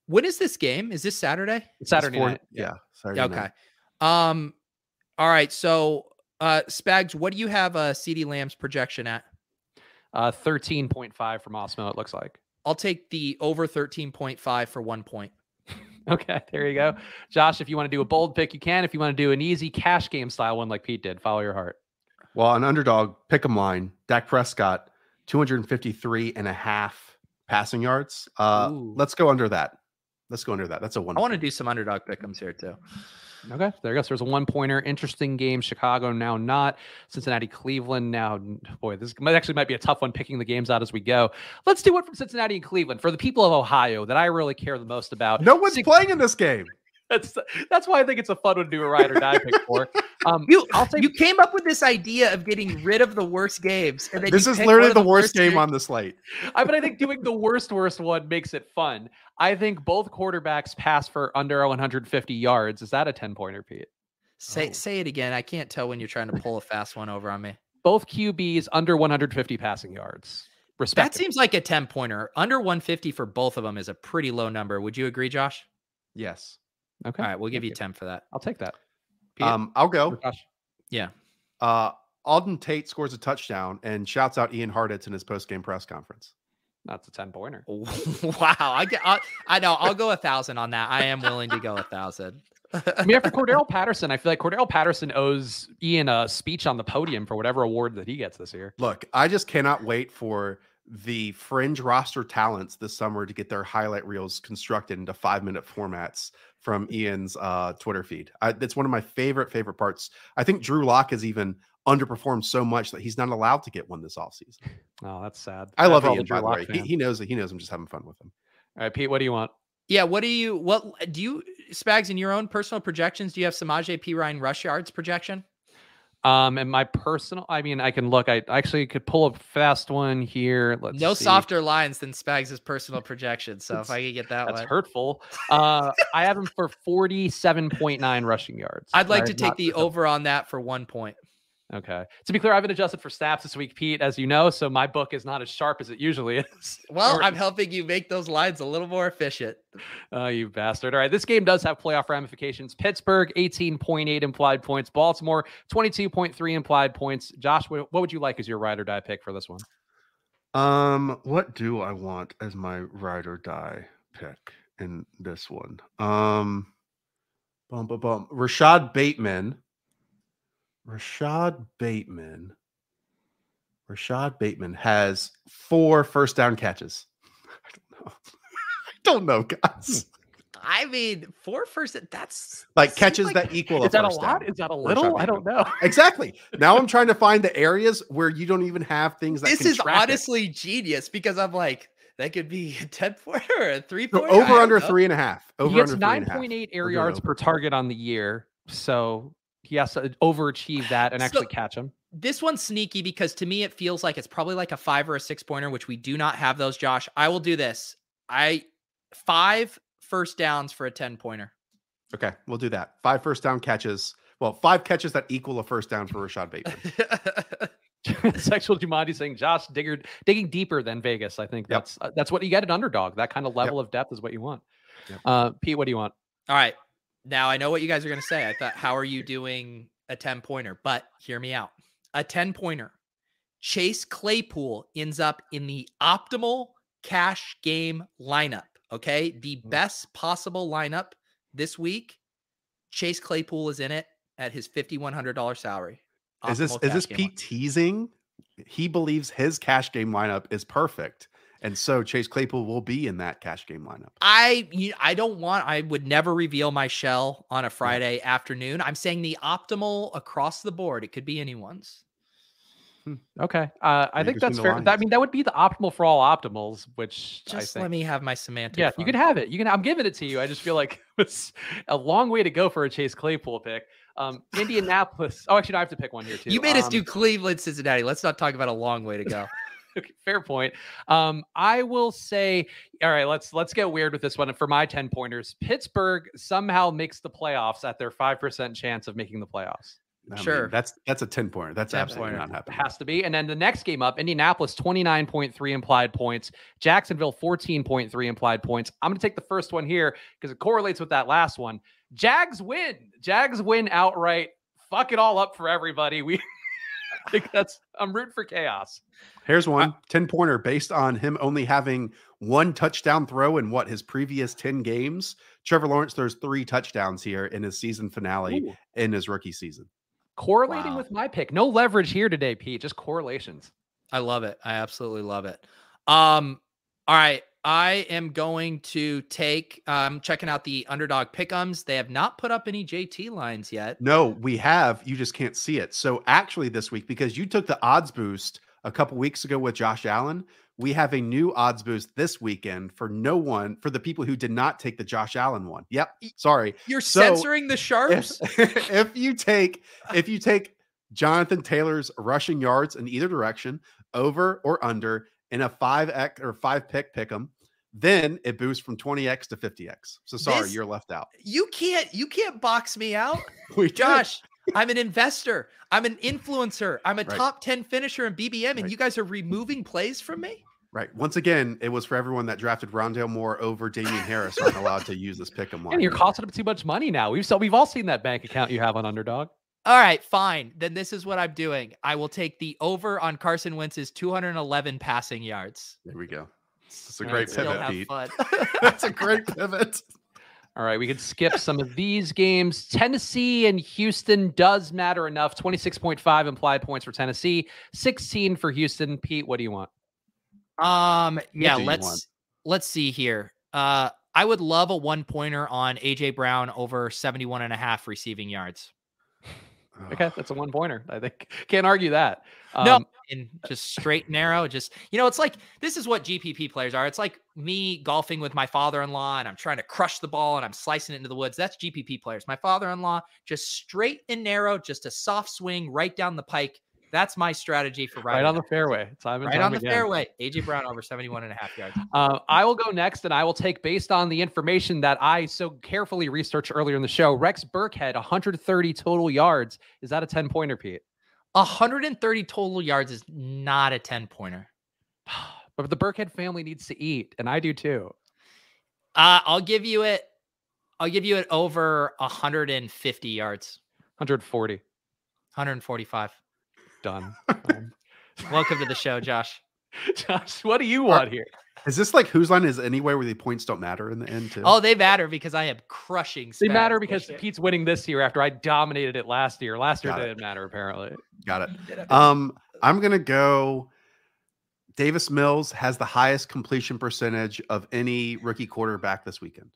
when is this game? Is this Saturday? It's It's Saturday four- night. Yeah. Saturday Okay. night. Um, all right. So, uh, Spags, what do you have uh, CeeDee Lamb's projection at? Uh, 13.5 from Osmo, it looks like. I'll take the over 13.5 for one point. Okay, there you go. Josh, if you want to do a bold pick, you can. If you want to do an easy cash game style one like Pete did, follow your heart. Well, an underdog pick 'em line. Dak Prescott, 253 and a half passing yards. Uh, Ooh. let's go under that. Let's go under that. That's a one. I want to do some underdog pickums here too. Okay, there you go. There's a one pointer. Interesting game. Chicago now not. Cincinnati, Cleveland now. Boy, this might actually might be a tough one picking the games out as we go. Let's do one from Cincinnati and Cleveland for the people of Ohio that I really care the most about. No one's Six- playing in this game. That's that's why I think it's a fun one to do a ride or die pick for. Um, You, I'll take you came up with this idea of getting rid of the worst games, and then This is literally of the worst game games. on the slate. I but I think doing the worst worst one makes it fun. I think both quarterbacks pass for under 150 yards. Is that a 10 pointer, Pete? Say Oh. say it again. I can't tell when you're trying to pull a fast one over on me. Both QBs under 150 passing yards. That seems like a 10 pointer. Under 150 for both of them is a pretty low number. Would you agree, Josh? Yes. Okay. All right, we'll give thank you 10 for that. I'll take that. Pete? Um, I'll go. Or Yeah. Uh, Auden Tate scores a touchdown and shouts out Ian Hartitz in his post game press conference. That's a 10 pointer. wow. I get I, I know. I'll go a thousand on that. I am willing to go a thousand. I mean, after Cordarrelle Patterson, I feel like Cordarrelle Patterson owes Ian a speech on the podium for whatever award that he gets this year. Look, I just cannot wait for the fringe roster talents this summer to get their highlight reels constructed into five minute formats from Ian's uh, Twitter feed. I, it's one of my favorite, favorite parts. I think Drew Lock has even underperformed so much that he's not allowed to get one this offseason. Oh, that's sad. I love for all Ian, Drew by the Lock way. He, he knows that he knows I'm just having fun with him. All right, Pete, what do you want? Yeah. What do you, what do you, Spags, in your own personal projections, do you have Samaje Perine rush yards projection? Um, and my personal, I mean, I can look. I actually could pull a fast one here. Let's no see. softer lines than Spags' personal projection. So if I could get that That's one, hurtful. Uh, I have him for 47.9 rushing yards. I'd like to take the over on that for one point. Okay. To be clear, I haven't adjusted for snaps this week, Pete, as you know, so my book is not as sharp as it usually is. Well, Or- I'm helping you make those lines a little more efficient. Oh, you bastard. All right. This game does have playoff ramifications. Pittsburgh, 18.8 implied points. Baltimore, 22.3 implied points. Josh, what, what would you like as your ride or die pick for this one? Um, what do I want as my ride or die pick in this one? Um, bum, bum, bum. Rashod Bateman. Rashod Bateman. Rashod Bateman has four first down catches. I don't know. I don't know, guys. Hmm. I mean, four first, that's Like catches like- that equal. A lot. Is that a lot? down. Is that a little? I don't know. Exactly. Now I'm trying to find the areas where you don't even have things that This can is track it. honestly genius because I'm like, that could be a 10 pointer or a three So over under three and a half. Over he gets under three and a half. 9.8 air yards over. per target on the year. So he has to overachieve that and So- actually catch him. This one's sneaky because to me it feels like it's probably like a five or a six pointer, which we do not have those, Josh. I will do this. I five first downs for a 10 pointer. Okay, we'll do that. Five first down catches. Well, five catches that equal a first down for Rashod Bateman. Sexual Jumanji saying Josh digger, digging deeper than Vegas. I think Yep. that's uh, that's what you get an underdog. That kind of level of depth is what you want. Yep. Uh, Pete, what do you want? All right. Now I know what you guys are going to say. I thought, how are you doing a 10 pointer? But hear me out. A 10 pointer. Chase Claypool ends up in the optimal cash game lineup. Okay. The Mm. best possible lineup this week. Chase Claypool is in it at his $5,100 salary. Is this is this Pete teasing? He believes his cash game lineup is perfect, and so Chase Claypool will be in that cash game lineup. I I don't want I would never reveal my shell on a Friday afternoon. I'm saying the optimal across the board. It could be anyone's. Okay, uh, I think that's fair. That- I mean, that would be the optimal for all optimals, which I Just think. let me have my semantic. yeah, you can have it. You can. I'm giving it to you. I just feel like it's a long way to go for a Chase Claypool pick. Um, Indianapolis. Oh, actually, no, I have to pick one here too. You made us Um, do Cleveland, Cincinnati. Let's not talk about a long way to go. Okay, fair point. Um, I will say, all right, let's let's get weird with this one. And for my 10 pointers, Pittsburgh somehow makes the playoffs at their five percent chance of making the playoffs. I mean, Sure. that's that's a ten pointer. That's 10 absolutely pointer. not happening. It has to be. And then the next game up, Indianapolis 29.3 implied points, Jacksonville 14.3 implied points. I'm going to take the first one here because it correlates with that last one. Jags win. Jags win outright. Fuck it all up for everybody. We I think that's I'm rooting for chaos. Here's one 10 pointer based on him only having one touchdown throw in what his previous 10 games. Trevor Lawrence throws three touchdowns here in his season finale Ooh. in his rookie season. Correlating Wow. with my pick. No leverage here today, Pete. Just correlations. I love it. I absolutely love it. Um, all right. I am going to take um checking out the underdog pickums. They have not put up any JT lines yet. No, we have. You just can't see it. So actually, this week, because you took the odds boost a couple weeks ago with Josh Allen, we have a new odds boost this weekend for no one for the people who did not take the Josh Allen one. Yep. Sorry. You're So, censoring the If, sharps. if you take if you take Jonathan Taylor's rushing yards in either direction, over or under, in a five x or five pick pick 'em, then it boosts from 20x to 50x. So sorry, This- you're left out. You can't you can't box me out. We. Josh, I'm an investor. I'm an influencer. I'm a Right. top 10 finisher in BBM, and Right. you guys are removing plays from me. Right. Once again, it was for everyone that drafted Rondale Moore over Damien Harris aren't allowed to use this pick 'em line. And you're costing them too much money now. We've so we've all seen that bank account you have on Underdog. All right, fine. Then this is what I'm doing. I will take the over on Carson Wentz's 211 passing yards. There we go. It's a great pivot, Pete. That's a great pivot. All right, we could skip some of these games. Tennessee and Houston does matter enough. 26.5 implied points for Tennessee, 16 for Houston. Pete, what do you want? Um, yeah, let's let's see here. Uh I would love a one pointer on AJ Brown over 71 and a half receiving yards. Okay, that's a one pointer. I think can't argue that. No, Um, and just straight and narrow. Just you know, it's like this is what GPP players are. It's like me golfing with my father-in-law, and I'm trying to crush the ball and I'm slicing it into the woods. That's GPP players. My father-in-law just straight and narrow, just a soft swing right down the pike. That's my strategy for right on the fairway. Time right time on the again. fairway. AJ Brown over 71 and a half yards. Uh, I will go next, and I will take based on the information that I so carefully researched earlier in the show. Rex Burkhead, 130 total yards. Is that a 10 pointer, Pete? 130 total yards is not a 10 pointer. But the Burkhead family needs to eat, and I do too. Uh, I'll give you it. I'll give you it over 150 yards. 140. 145. Done. Um, Welcome to the show, Josh. Josh, what do you want here? Is this like whose line is anywhere where the points don't matter in the end too? Oh, they matter because I am crushing. They matter because year. Pete's winning this year after I dominated it last year. Last year Got didn't matter apparently. got it. Um, I'm gonna go. Davis Mills has the highest completion percentage of any rookie quarterback this weekend.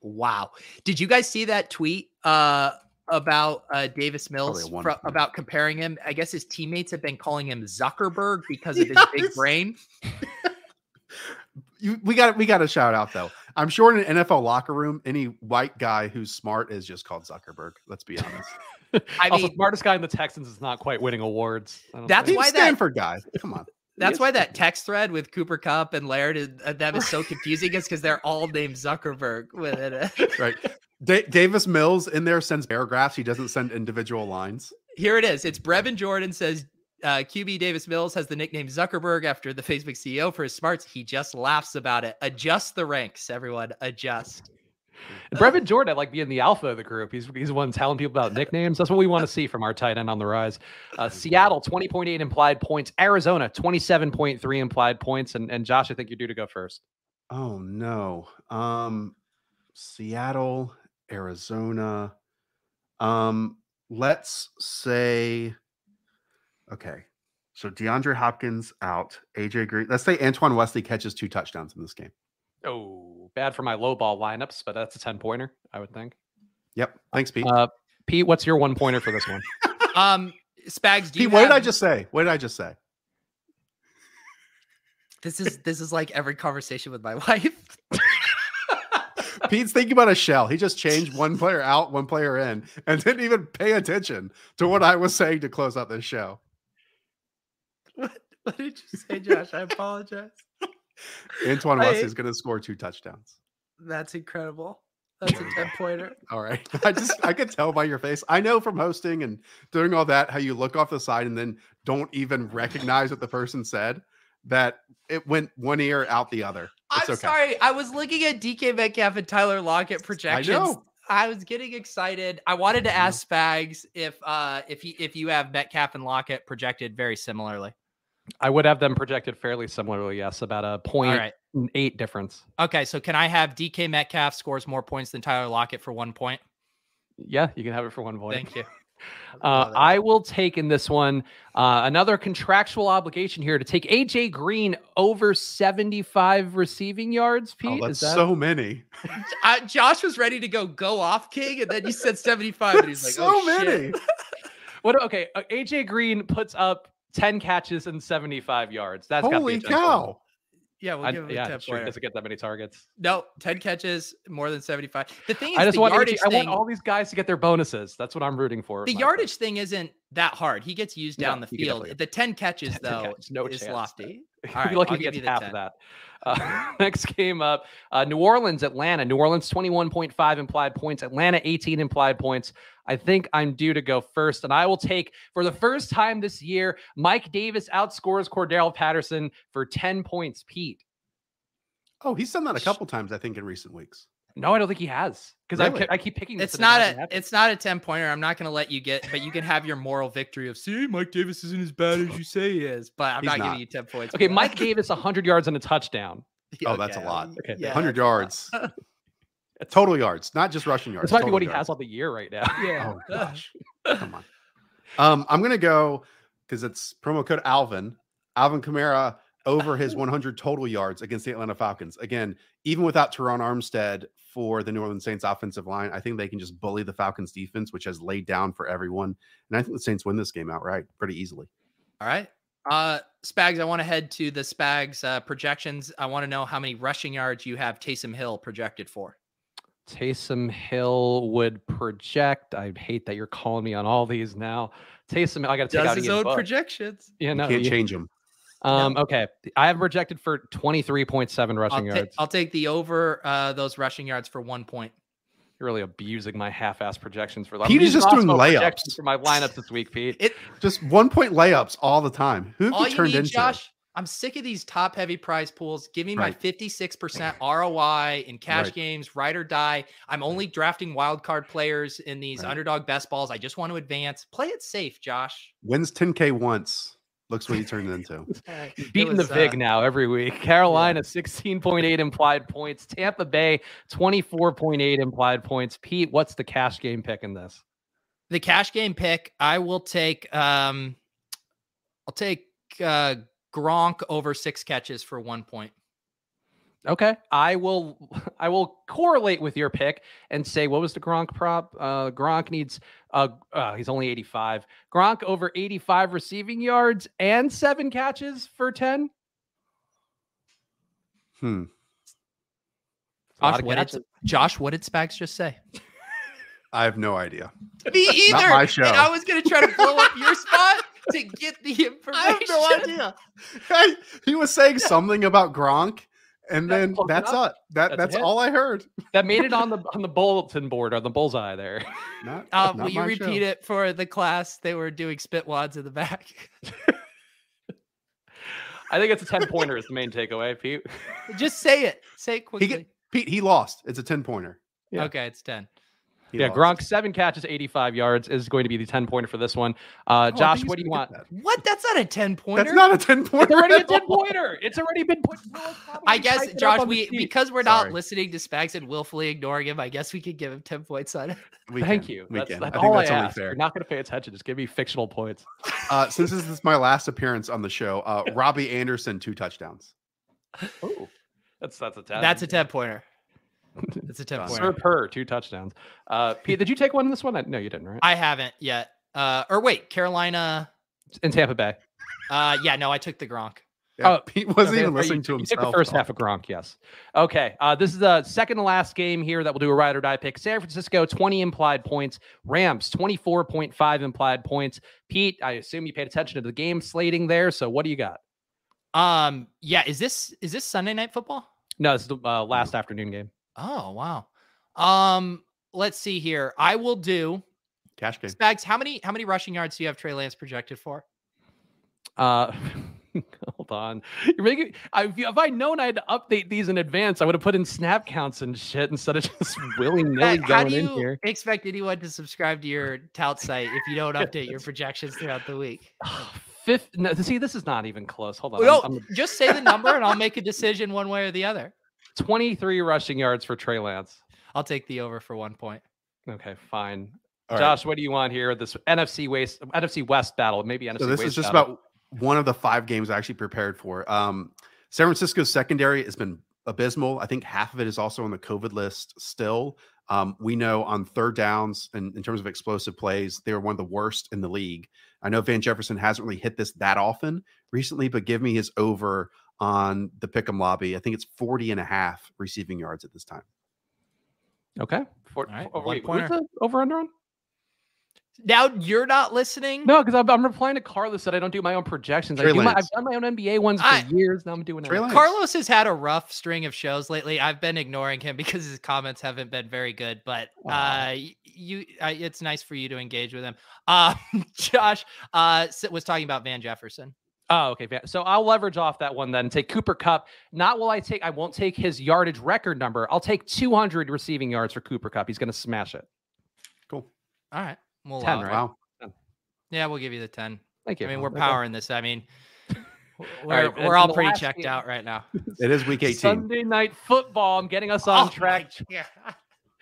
Wow. Did you guys see that tweet uh, about uh, Davis Mills a one fro- pointer. about comparing him? I guess his teammates have been calling him Zuckerberg because of his big brain. You, we got we got a shout out though. I'm sure in an NFL locker room, any white guy who's smart is just called Zuckerberg. Let's be honest. I also, mean, smartest guy in the Texans is not quite winning awards. I don't That's think. why He's that- Stanford guy. Come on. That's why that text thread with Cooper Kupp and Laird is, uh, them is so confusing. Is because they're all named Zuckerberg within it. Right. Da- Davis Mills in there sends paragraphs. He doesn't send individual lines. Here it is. It's Brevin Jordan says uh, QB Davis Mills has the nickname Zuckerberg after the Facebook CEO for his smarts. He just laughs about it. Adjust the ranks, everyone. Adjust. And Brevin Jordan, like being the alpha of the group. He's he's the one telling people about nicknames. That's what we want to see from our tight end on the rise. Uh, Seattle, 20.8 implied points. Arizona, 27.3 implied points. And and Josh, I think you're due to go first. Oh no. Um Seattle, Arizona. Um let's say okay. So DeAndre Hopkins out, AJ Green. Let's say Antoine Wesley catches two touchdowns in this game. Oh, bad for my low ball lineups, but that's a 10 pointer, I would think. Yep. Thanks, Pete. Uh, Pete, what's your one pointer for this one? Um, Spags, do you Pete, what did I just say? What did I just say? This is this is like every conversation with my wife. Pete's thinking about a shell. He just changed one player out, one player in, and didn't even pay attention to what I was saying to close out this show. What, what did you say, Josh? I apologize. Antoine I- Wesley is going to score two touchdowns. That's incredible. That's a 10 pointer. All right. I just I could tell by your face. I know from hosting and doing all that how you look off the side and then don't even recognize what the person said. That it went one ear out the other. It's I'm okay. sorry. I was looking at DK Metcalf and Tyler Lockett projections. I know. I was getting excited. I wanted to ask Spags if uh if he if you have Metcalf and Lockett projected very similarly. I would have them projected fairly similarly, yes, about a point right. eight difference. Okay, so can I have DK Metcalf scores more points than Tyler Lockett for one point? Yeah, you can have it for one point. Thank you. Uh, I will take in this one uh, another contractual obligation here to take AJ Green over 75 receiving yards. Pete, Oh, that's is that so many. I, Josh was ready to go go off King, and then you said 75, and he's like, so oh, many. Shit. what? Okay, uh, AJ Green puts up 10 catches and 75 yards. That's be a Holy 10 pointer. cow. Yeah, we'll I- give him a yeah, 10 that's true. Doesn't get that many targets. No, 10 catches, more than 75. The thing is, I just the want yardage AJ I want all these guys to get their bonuses. That's what I'm rooting for. the my yardage thing isn't that hard. He gets used No, down the field. The 10 catches, 10 though, catches, no is chance. lofty. pick. All You'd be lucky I'll if he give gets you half 10. of that. Uh, next game up, uh, New Orleans, Atlanta. New Orleans 21.5 implied points. Atlanta 18 implied points. I think I'm due to go first, and I will take for the first time this year. Mike Davis outscores Cordarrelle Patterson for 10 points. Pete. Oh, he's done that a couple times, I think, in recent weeks. No, I don't think he has because Really? I, keep picking. this It's not a happened. it's not a 10 pointer. I'm not going to let you get, but you can have your moral victory of see Mike Davis isn't as bad as you say he is, but I'm not, not. giving you 10 points. Okay. Mike Davis 100 yards and a touchdown. Oh, that's a lot. Um, okay, yeah, 100 that's lot. yards. Total yards, not just rushing yards. This might be total what he has all the year right now. Yeah. Oh gosh. Come on. Um, I'm gonna go because it's promo code Alvin. Alvin Kamara over his 100 total yards against the Atlanta Falcons. Again, even without Teron Armstead for the New Orleans Saints offensive line, I think they can just bully the Falcons defense, which has laid down for everyone. And I think the Saints win this game outright pretty easily. All right. Uh, Spags, I want to head to the Spags uh, projections. I want to know how many rushing yards you have Taysom Hill projected for. Taysom Hill would project. I hate that you're calling me on all these now. Taysom, I got to take Does out his Ian own Book. projections. Yeah, You no, can't you- change them. Um, okay, I have projected for 23.7 rushing I'll, ta- yards. I'll take the over uh, those rushing yards for one point. You're really abusing my half-ass projections for. Pete is just doing projections layups. for my lineups this week, Pete. It Just one point layups all the time. Who have all you you turned need, into? Josh. I'm sick of these top heavy prize pools. Give me my 56% ROI in cash Right. games, ride or die. I'm only drafting wild card players in these Right. underdog best balls. I just want to advance. Play it safe, Josh. Wins 10k once. Looks what he turned into. Beating was, the vig uh, now every week. Carolina 16.8 implied points. Tampa Bay 24.8 implied points. Pete, what's the cash game pick in this? the cash game pick, I will take um I'll take uh Gronk over six catches for one point. Okay, I will. I will correlate with your pick and say what was the Gronk prop? Uh, Gronk needs. Uh, uh, he's only 85. Gronk over 85 receiving yards and seven catches for 10. Hmm. Josh, what did. Josh, what did Spags just say? I have no idea. Me either. my show. And I was gonna try to blow up your spot to get the information. I have no idea. Hey, he was saying something about Gronk, and then that's enough. it. That That's that's all I heard. That made it on the on the bulletin board on the bullseye there. Not, Um, not will you repeat show. it for the class? They were doing spit wads in the back. I think it's a 10 pointer is the main takeaway, Pete. Just say it. Say it quickly. get- Pete, he lost. It's a 10 pointer. Yeah. Okay, it's ten. He yeah, lost. Gronk, seven catches, 85 yards is going to be the 10 pointer for this one. Uh, Oh, Josh, what do you want? that. What? That's not a ten pointer. That's not a 10 pointer. It's already a 10 pointer. It's already been put. Will's probably I guess, typed it up Josh, we because we're Sorry. not listening to Spags and willfully ignoring him, I guess we could give him ten points on it. We Thank can. you. We That's, can. that's I think all that's I only ask. fair. You're not going to pay attention. Just give me fictional points. Uh, since this is my last appearance on the show, uh, Robbie Anderson, two touchdowns. Oh, that's that's a 10. That's a ten pointer. That's a ten Done. pointer. Sir Purr, two touchdowns. Uh, Pete, did you take one in this one? I- No, you didn't, right? I haven't yet. Uh, or wait, Carolina. In Tampa Bay. Uh, yeah, no, I took the Gronk. Yeah, Oh, Pete wasn't Okay, even listening you, to you himself. took the first talk. half of Gronk, yes. Okay. Uh, this is the second to last game here that we'll do a ride or die pick. San Francisco, 20 implied points. Rams, 24.5 implied points. Pete, I assume you paid attention to the game slating there. So what do you got? Um, yeah, is this is this Sunday night football? No, this is the uh, last afternoon game. Oh wow. Um, let's see here. I will do Cash game. Spags. How many how many rushing yards do you have Trey Lance projected for? Uh, hold on. You're making. I, if, I'd known I had to update these in advance, I would have put in snap counts and shit instead of just willy nilly going in here. expect anyone to subscribe to your tout site if you don't update your projections throughout the week? Fifth. No, see, this is not even close. Hold on. No, I'm- I'm- just say the number and I'll make a decision one way or the other. 23 rushing yards for Trey Lance. I'll take the over for one point. Okay, fine. All right. Josh, what do you want here? This NFC West, NFC West battle, maybe NFC So this West is just battle. about one of the five games I actually prepared for. Um, San Francisco's secondary has been abysmal. I think half of it is also on the COVID list still. Um, we know on third downs and in terms of explosive plays, they were one of the worst in the league. I know Van Jefferson hasn't really hit this that often recently, but give me his over on the pick'em lobby. I think it's 40 and a half receiving yards at this time. okay. For, All right, oh, one wait, pointer. the over under on? Now you're not listening. No, because I'm, I'm replying to Carlos that I don't do my own projections. I Trey do my, I've done my own NBA ones for I- years. Now I'm doing Trey it. Lance. Carlos has had a rough string of shows lately. I've been ignoring him because his comments haven't been very good. But Aw. uh, you, uh, it's nice for you to engage with him. Uh, Josh uh, was talking about Van Jefferson. Oh, okay. So I'll leverage off that one then take Cooper Kupp. Not will I take, I won't take his yardage record number. I'll take 200 receiving yards for Cooper Kupp. He's going to smash it. Cool. All right, we'll 10, right? Wow. Yeah, we'll give you the ten. Thank you. I mean, we're Okay. powering this. I mean, we're, right, and we're all pretty checked game- out right now. It is week 18. Sunday night football. I'm getting us on Oh, track. Yeah.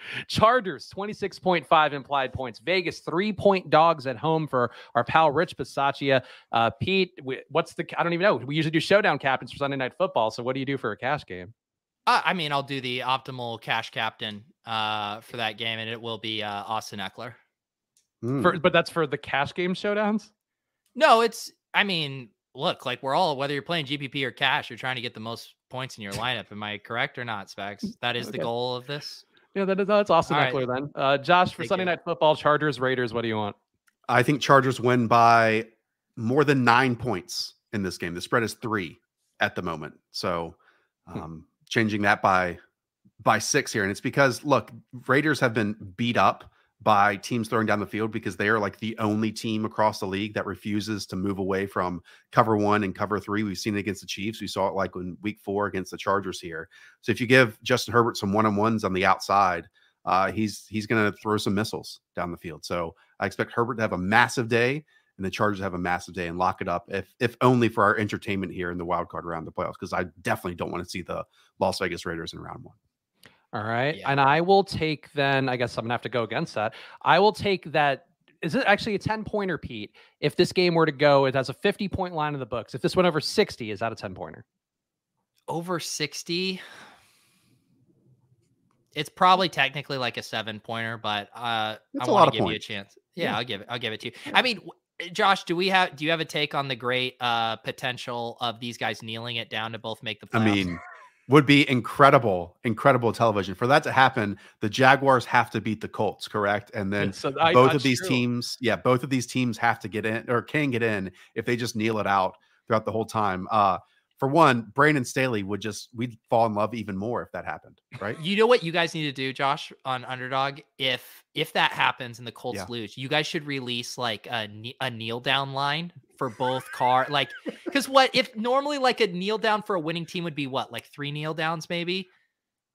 Chargers, 26.5 implied points. Vegas, three point dogs at home for our pal Rich Bisaccia. Uh, Pete, we- what's the, I don't even know. We usually do showdown captains for Sunday night football. So what do you do for a cash game? Uh, I mean, I'll do the optimal cash captain uh, for that game, and it will be uh, Austin Ekeler. Mm. For, but that's for the cash game showdowns? No, it's. I mean, look, like we're all whether you're playing GPP or cash, you're trying to get the most points in your lineup. Am I correct or not, Spags? That is the goal of this. Yeah, that is, that's Austin All right. Ekeler then. Uh, Josh, for Thank Sunday you. night football, Chargers, Raiders, what do you want? I think Chargers win by more than nine points in this game. The spread is three at the moment. So Hmm. um, changing that by by six here. And it's because look, Raiders have been beat up by teams throwing down the field because they are like the only team across the league that refuses to move away from cover one and cover three. We've seen it against the Chiefs. We saw it like in week four against the Chargers here. So if you give Justin Herbert some one-on-ones on the outside, uh, he's he's going to throw some missiles down the field. So I expect Herbert to have a massive day, and the Chargers have a massive day and lock it up, if if only for our entertainment here in the wild card round of the playoffs, because I definitely don't want to see the Las Vegas Raiders in round one. All right. Yeah. And I will take then, I guess I'm going to have to go against that. I will take that. Is it actually a 10 pointer, Pete? If this game were to go, it has a 50 point line in the books. If this went over 60, is that a 10 pointer? Over sixty. It's probably technically like a seven pointer, but uh, That's I a want to give you a chance. Yeah, Yeah. I'll give it. I'll give it to you. I mean, Josh, do we have? Do you have a take on the great uh, potential of these guys kneeling it down to both make the I mean, would be incredible, incredible television. For that to happen, the Jaguars have to beat the Colts, correct? And then So I- both of these true. teams, yeah, both of these teams have to get in or can get in if they just kneel it out throughout the whole time. Uh, for one, Brandon Staley would just we'd fall in love even more if that happened, right? You know what you guys need to do, Josh, on Underdog? If if that happens and the Colts Yeah. lose, you guys should release like a a kneel down line for both car like because what if normally like a kneel down for a winning team would be what like three kneel downs maybe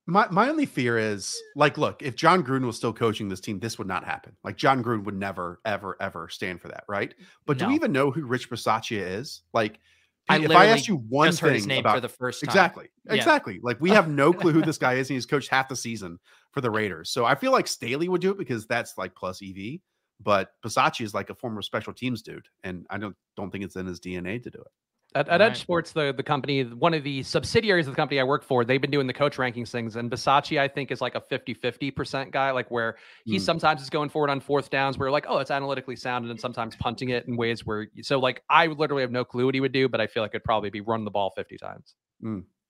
My my only fear is like, look, if Jon Gruden was still coaching this team, this would not happen. Like Jon Gruden would never, ever, ever stand for that, right? But do we even know who Rich Bisaccia is? Like, I if I asked you one just heard his thing name about for the first time exactly, Yeah. exactly, like we have no clue who this guy is, and he's coached half the season for the Raiders. So I feel like Staley would do it because that's like plus EV. But Bisaccia is like a former special teams dude, and I don't don't think it's in his DNA to do it. At, at Right. EdjSports, the, the company, one of the subsidiaries of the company I work for, they've been doing the coach rankings things. And Bisaccia, I think, is like a 50 50% guy, like where he Mm. sometimes is going forward on fourth downs where like, oh, it's analytically sound, and then sometimes punting it in ways where, so like, I literally have no clue what he would do, but I feel like it'd probably be run the ball 50 times.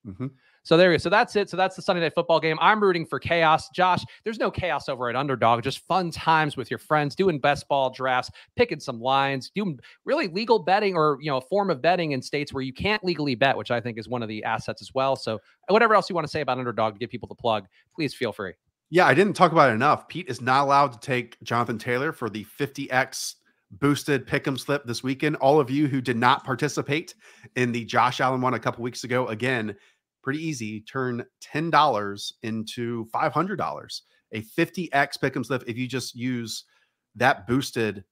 Mhm. So there you go. So that's it. So that's the Sunday night football game. I'm rooting for chaos. Josh, there's no chaos over at Underdog. Just fun times with your friends, doing best ball drafts, picking some lines, doing really legal betting or you know a form of betting in states where you can't legally bet, which I think is one of the assets as well. So whatever else you want to say about Underdog to give people the plug, please feel free. Yeah, I didn't talk about it enough. Pete is not allowed to take Jonathan Taylor for the 50x boosted pick'em slip this weekend. All of you who did not participate in the Josh Allen one a couple weeks ago, again, pretty easy. Turn $10 into $500. A 50x pick'em slip if you just use that boosted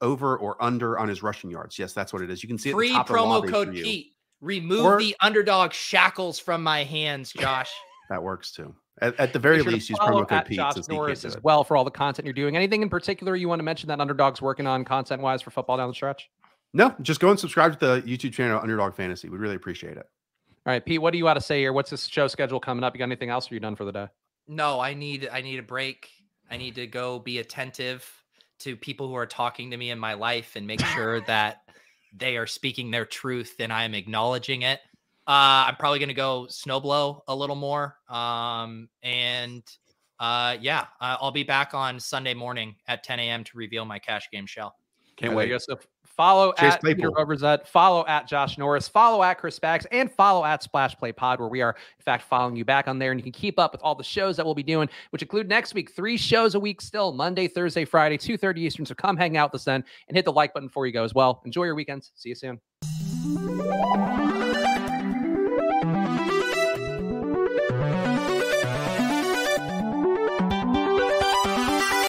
over or under on his rushing yards. Yes, that's what it is. You can see it at the free top of the promo code pete remove Or- the underdog shackles from my hands josh That works too. At, at the very sure least, use promo code at Pete Josh since he can't Norris as well for all the content you're doing. Anything in particular you want to mention that Underdog's working on content wise for football down the stretch? No, just go and subscribe to the YouTube channel Underdog Fantasy. We'd really appreciate it. All right, Pete, what do you got to say here? What's this show schedule coming up? You got anything else or you done for the day? no i need i need a break i need to go be attentive to people who are talking to me in my life and make sure that they are speaking their truth and i'm acknowledging it uh i'm probably going to go snowblow a little more um and uh yeah I- i'll be back on sunday morning at 10 a.m to reveal my cash game shell Can't wait. you go. So follow Chase at Peter Claypool. Follow at Josh Norris, follow at Chris Bags, and follow at Splash Play Pod, where we are, in fact, following you back on there. And you can keep up with all the shows that we'll be doing, which include next week, three shows a week still, Monday, Thursday, Friday, 2.30 Eastern. So come hang out this then and hit the like button before you go as well. Enjoy your weekends. See you soon.